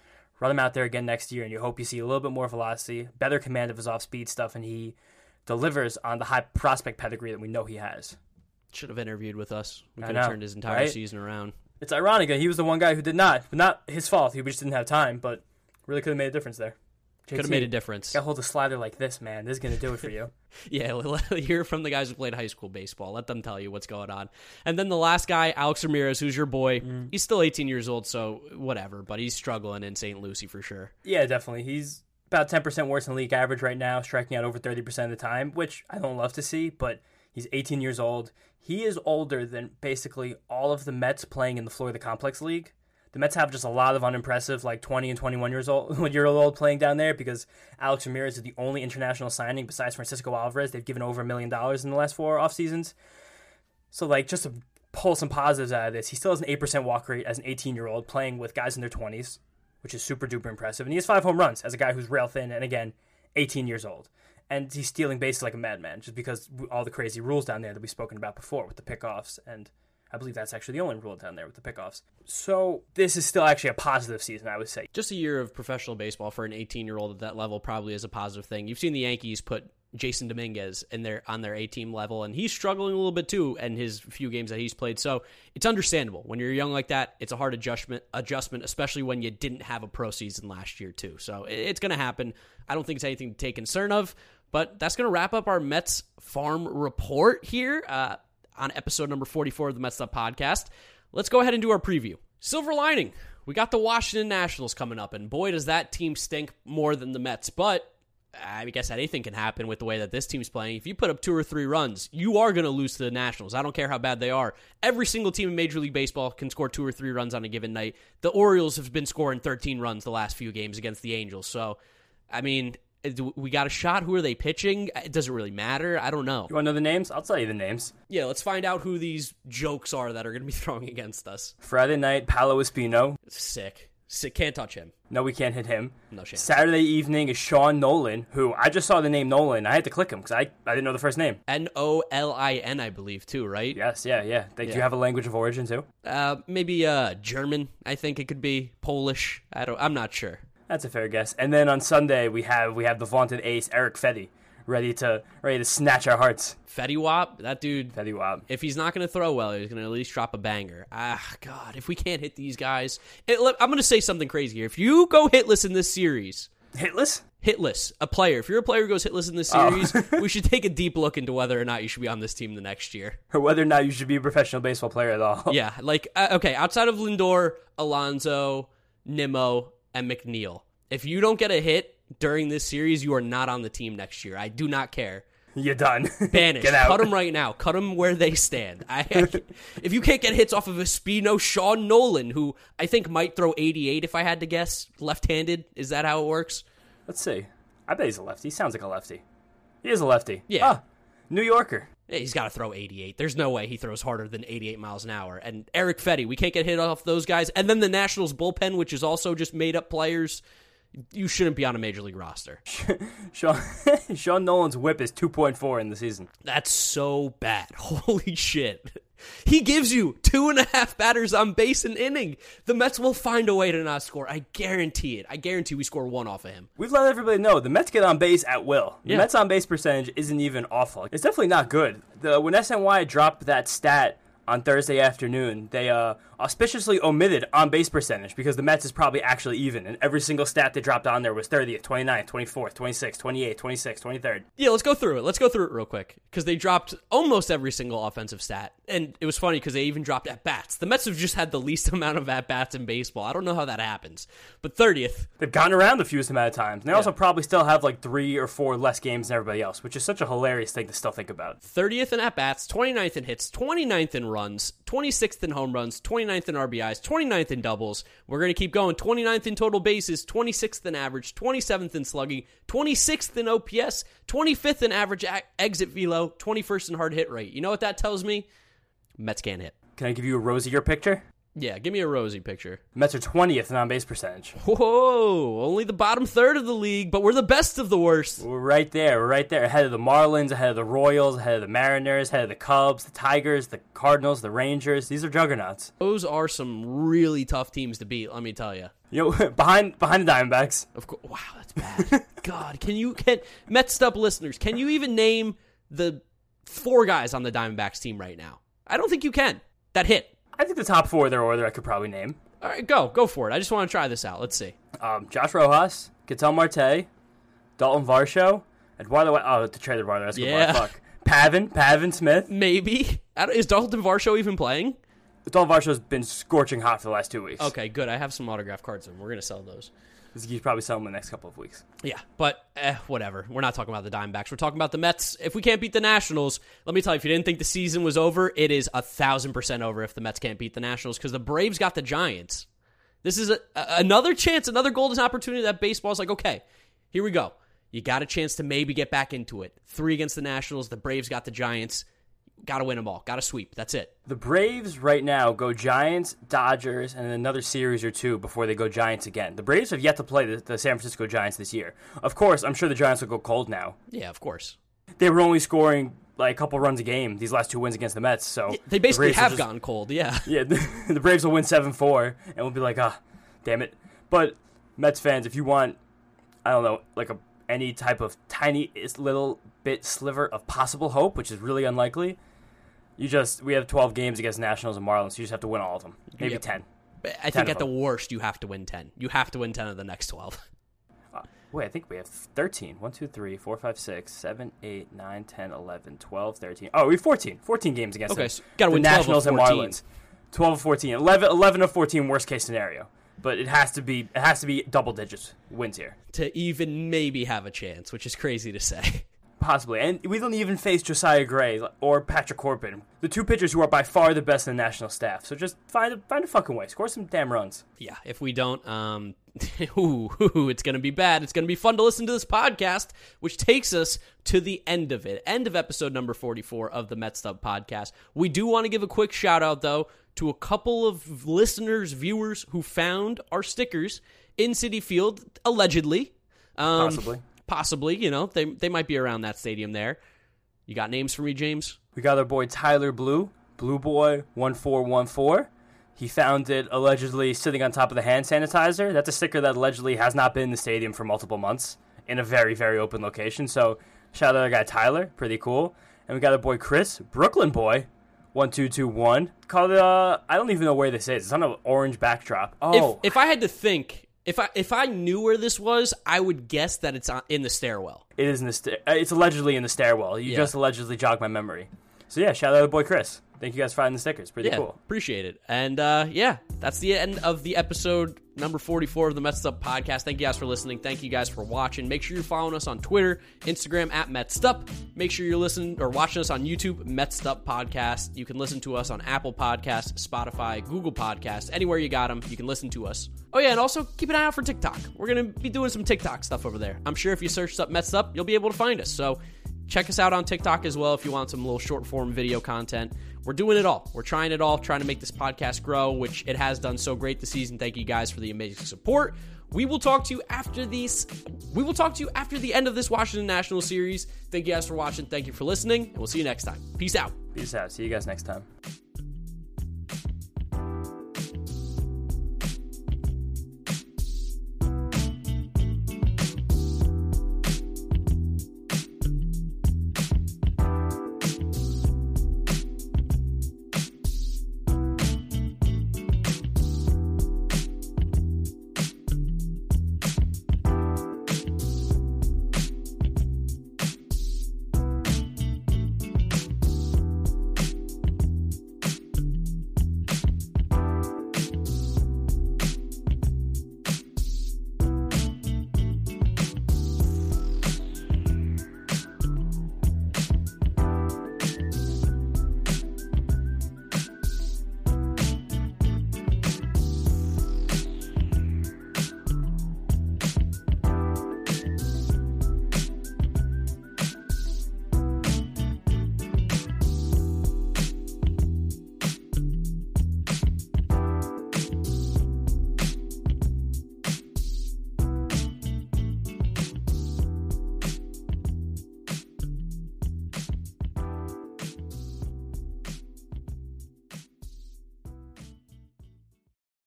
run him out there again next year. And you hope you see a little bit more velocity, better command of his off speed stuff, and he delivers on the high prospect pedigree that we know he has. Should have interviewed with us. We could have turned his entire right? season around. It's ironic that he was the one guy who did not, but not his fault. He just didn't have time, but really could have made a difference there. Could have made a difference. Got hold a slider like this, man. This is gonna do it for you. yeah, hear from the guys who played high school baseball. Let them tell you what's going on. And then the last guy, Alex Ramirez, who's your boy. Mm. He's still 18 years old, so whatever. But he's struggling in St. Lucie for sure. Yeah, definitely. He's about 10% worse than league average right now, striking out over 30% of the time, which I don't love to see, but he's 18 years old. He is older than basically all of the Mets playing in the Florida Complex League. The Mets have just a lot of unimpressive, like 20 and 21 years old, year old playing down there because Alex Ramirez is the only international signing besides Francisco Alvarez. They've given over a million dollars in the last four off seasons. So, like, just to pull some positives out of this, he still has an 8% walk rate as an 18 year old playing with guys in their 20s which is super duper impressive. And he has five home runs as a guy who's rail thin and again, 18 years old. And he's stealing bases like a madman just because all the crazy rules down there that we've spoken about before with the pickoffs. And I believe that's actually the only rule down there with the pickoffs. So this is still actually a positive season, I would say. Just a year of professional baseball for an 18 year old at that level probably is a positive thing. You've seen the Yankees put Jasson Dominguez in their on their A team level, and he's struggling a little bit too in his few games that he's played. So it's understandable when you're young like that. It's a hard adjustment, adjustment, especially when you didn't have a pro season last year too. So it's going to happen. I don't think it's anything to take concern of. But that's going to wrap up our Mets farm report here uh, on episode number 44 of the Mets Up podcast. Let's go ahead and do our preview. Silver lining. We got the Washington Nationals coming up, and boy, does that team stink more than the Mets. But I guess anything can happen with the way that this team's playing. If you put up two or three runs, you are going to lose to the Nationals. I don't care how bad they are. Every single team in Major League Baseball can score two or three runs on a given night. The Orioles have been scoring 13 runs the last few games against the Angels. So, I mean, we got a shot. Who are they pitching? It doesn't really matter. I don't know. You want to know the names? I'll tell you the names. Yeah, let's find out who these jokes are that are going to be throwing against us. Friday night, Paolo Espino. Sick. Sick. Can't touch him. No, we can't hit him. No chance. Saturday evening is Sean Nolin, who I just saw the name Nolin. I had to click him because I, I didn't know the first name. N O L I N, I believe, too, right? Yes, yeah, yeah. Do yeah. you have a language of origin too? Uh, maybe uh, German. I think it could be Polish. I don't. I'm not sure. That's a fair guess. And then on Sunday we have we have the vaunted ace Eric Fedde ready to ready to snatch our hearts. Fetty Wap, that dude. Fetty Wap. If he's not going to throw well, he's going to at least drop a banger. Ah, God, if we can't hit these guys, it, I'm going to say something crazy here. If you go hitless in this series, hitless, hitless, a player. If you're a player who goes hitless in this oh. series, oh. we should take a deep look into whether or not you should be on this team the next year, or whether or not you should be a professional baseball player at all. yeah, like uh, okay, outside of Lindor, Alonso, Nimmo, and McNeil, if you don't get a hit during this series, you are not on the team next year. I do not care. You're done. Banish. Cut them right now. Cut them where they stand. I, I, if you can't get hits off of Espino, Sean Nolin, who I think might throw 88 if I had to guess, left-handed. Is that how it works? Let's see. I bet he's a lefty. He sounds like a lefty. He is a lefty. Yeah. Ah, New Yorker. He's got to throw 88. There's no way he throws harder than 88 miles an hour. And Eric Fedde, we can't get hit off those guys. And then the Nationals bullpen, which is also just made up players you shouldn't be on a major league roster. Sean, Sean Nolin's whip is 2.4 in the season. That's so bad. Holy shit. He gives you two and a half batters on base an inning. The Mets will find a way to not score. I guarantee it. I guarantee we score one off of him. We've let everybody know the Mets get on base at will. The yeah. Mets on base percentage isn't even awful. It's definitely not good. The when SNY dropped that stat on Thursday afternoon, they uh, auspiciously omitted on base percentage because the Mets is probably actually even, and every single stat they dropped on there was 30th, 29th, 24th, 26th, 28th, 26th, 23rd. Yeah, let's go through it. Let's go through it real quick because they dropped almost every single offensive stat, and it was funny because they even dropped at bats. The Mets have just had the least amount of at bats in baseball. I don't know how that happens, but 30th. They've gotten around the fewest amount of times. And they yeah. also probably still have like three or four less games than everybody else, which is such a hilarious thing to still think about. 30th in at bats, 29th in hits, 29th in runs, 26th in home runs, 29th in RBIs, 29th in doubles. We're going to keep going. 29th in total bases, 26th in average, 27th in slugging, 26th in OPS, 25th in average a- exit velo, 21st in hard hit rate. You know what that tells me? Mets can't hit. Can I give you a rosier picture? Yeah, give me a rosy picture. Mets are 20th in on base percentage. Whoa, only the bottom third of the league, but we're the best of the worst. We're right there. We're right there. Ahead of the Marlins, ahead of the Royals, ahead of the Mariners, ahead of the Cubs, the Tigers, the Cardinals, the Rangers. These are juggernauts. Those are some really tough teams to beat, let me tell you. You know, behind behind the Diamondbacks. Of course. Wow, that's bad. God, can you can Mets up listeners, can you even name the four guys on the Diamondbacks team right now? I don't think you can. That hit. I think the top four of their order I could probably name. All right, go go for it. I just want to try this out. Let's see. Um, Josh Rojas, Ketel Marte, Dalton Varsho, Eduardo. Oh, to trade Eduardo Escobar. Yeah. Fuck. Pavin, Pavin Smith. Maybe. Is Dalton Varsho even playing? Dalton Varsho's been scorching hot for the last two weeks. Okay, good. I have some autograph cards and we're going to sell those. He's probably sell them in the next couple of weeks. Yeah, but eh, whatever. We're not talking about the Diamondbacks. We're talking about the Mets. If we can't beat the Nationals, let me tell you, if you didn't think the season was over, it is a thousand percent over if the Mets can't beat the Nationals because the Braves got the Giants. This is a- another chance, another golden opportunity that baseball's like, okay, here we go. You got a chance to maybe get back into it. Three against the Nationals. The Braves got the Giants. Got to win them all. Got to sweep. That's it. The Braves right now go Giants, Dodgers, and another series or two before they go Giants again. The Braves have yet to play the, the San Francisco Giants this year. Of course, I'm sure the Giants will go cold now. Yeah, of course. They were only scoring like a couple runs a game these last two wins against the Mets. So They basically will have just- gone cold. Yeah. Yeah, the, the Braves will win seven four, and we'll be like, ah, damn it. But Mets fans, if you want, I don't know, like a any type of tiny little bit sliver of possible hope, which is really unlikely, you just we have twelve games against Nationals and Marlins. You just have to win all of them, maybe Yep. ten. I 10 think at the worst, you have to win 10. You have to win 10 of the next 12. Uh, wait, I think we have 13. 1, 2, 3, 4, 5, 6, 7, 8, 9, 10, 11, 12, 13. Oh, we have 14. 14 games against Okay, them. so gotta the win 12 Nationals and Marlins. 12 of 14. 11, 11 of 14 worst case scenario. But it has to be it has to be double digits wins here. to even maybe have a chance, which is crazy to say. Possibly. And we don't even face Josiah Gray or Patrick Corbin, the two pitchers who are by far the best in the national staff. So just find a, find a fucking way. Score some damn runs. yeah, if we don't, um, ooh, ooh, it's going to be bad. It's going to be fun to listen to this podcast, which takes us to the end of it. End of episode number 44 of the Mets Up podcast. We do want to give a quick shout out, though, to a couple of listeners, viewers who found our stickers in Citi Field, allegedly. Um, Possibly. Possibly, you know, they, they might be around that stadium there. You got names for me, James? We got our boy Tyler Blue, Blue Boy 1414. He found it allegedly sitting on top of the hand sanitizer. That's a sticker that allegedly has not been in the stadium for multiple months in a very, very open location. So shout out to our guy Tyler, pretty cool. And we got our boy Chris, Brooklyn Boy 1221. Called uh I don't even know where this is. It's on an orange backdrop. Oh, If, if I had to think, if I if I knew where this was, I would guess that it's on, in the stairwell. it is in the sta- uh, it's allegedly in the stairwell. You Yeah. just allegedly jogged my memory. So yeah, shout out to boy Chris. Thank you guys for finding the stickers. Pretty Yeah, cool. appreciate it. And uh, yeah, that's the end of the episode number 44 of the Mets Up podcast. Thank you guys for listening. Thank you guys for watching. Make sure you're following us on Twitter, Instagram at Metstup. Make sure you're listening or watching us on YouTube, Metstup Podcast. You can listen to us on Apple Podcasts, Spotify, Google Podcasts, anywhere you got them. You can listen to us. Oh yeah, and also keep an eye out for TikTok. We're gonna be doing some TikTok stuff over there. I'm sure if you search up Mets Up, you'll be able to find us. So check us out on TikTok as well if you want some little short form video content. We're doing it all. We're trying it all, trying to make this podcast grow, which it has done so great this season. Thank you guys for the amazing support. We will talk to you after these. We will talk to you after the end of this Washington National series. Thank you guys for watching. Thank you for listening, and we'll see you next time. Peace out. Peace out. See you guys next time.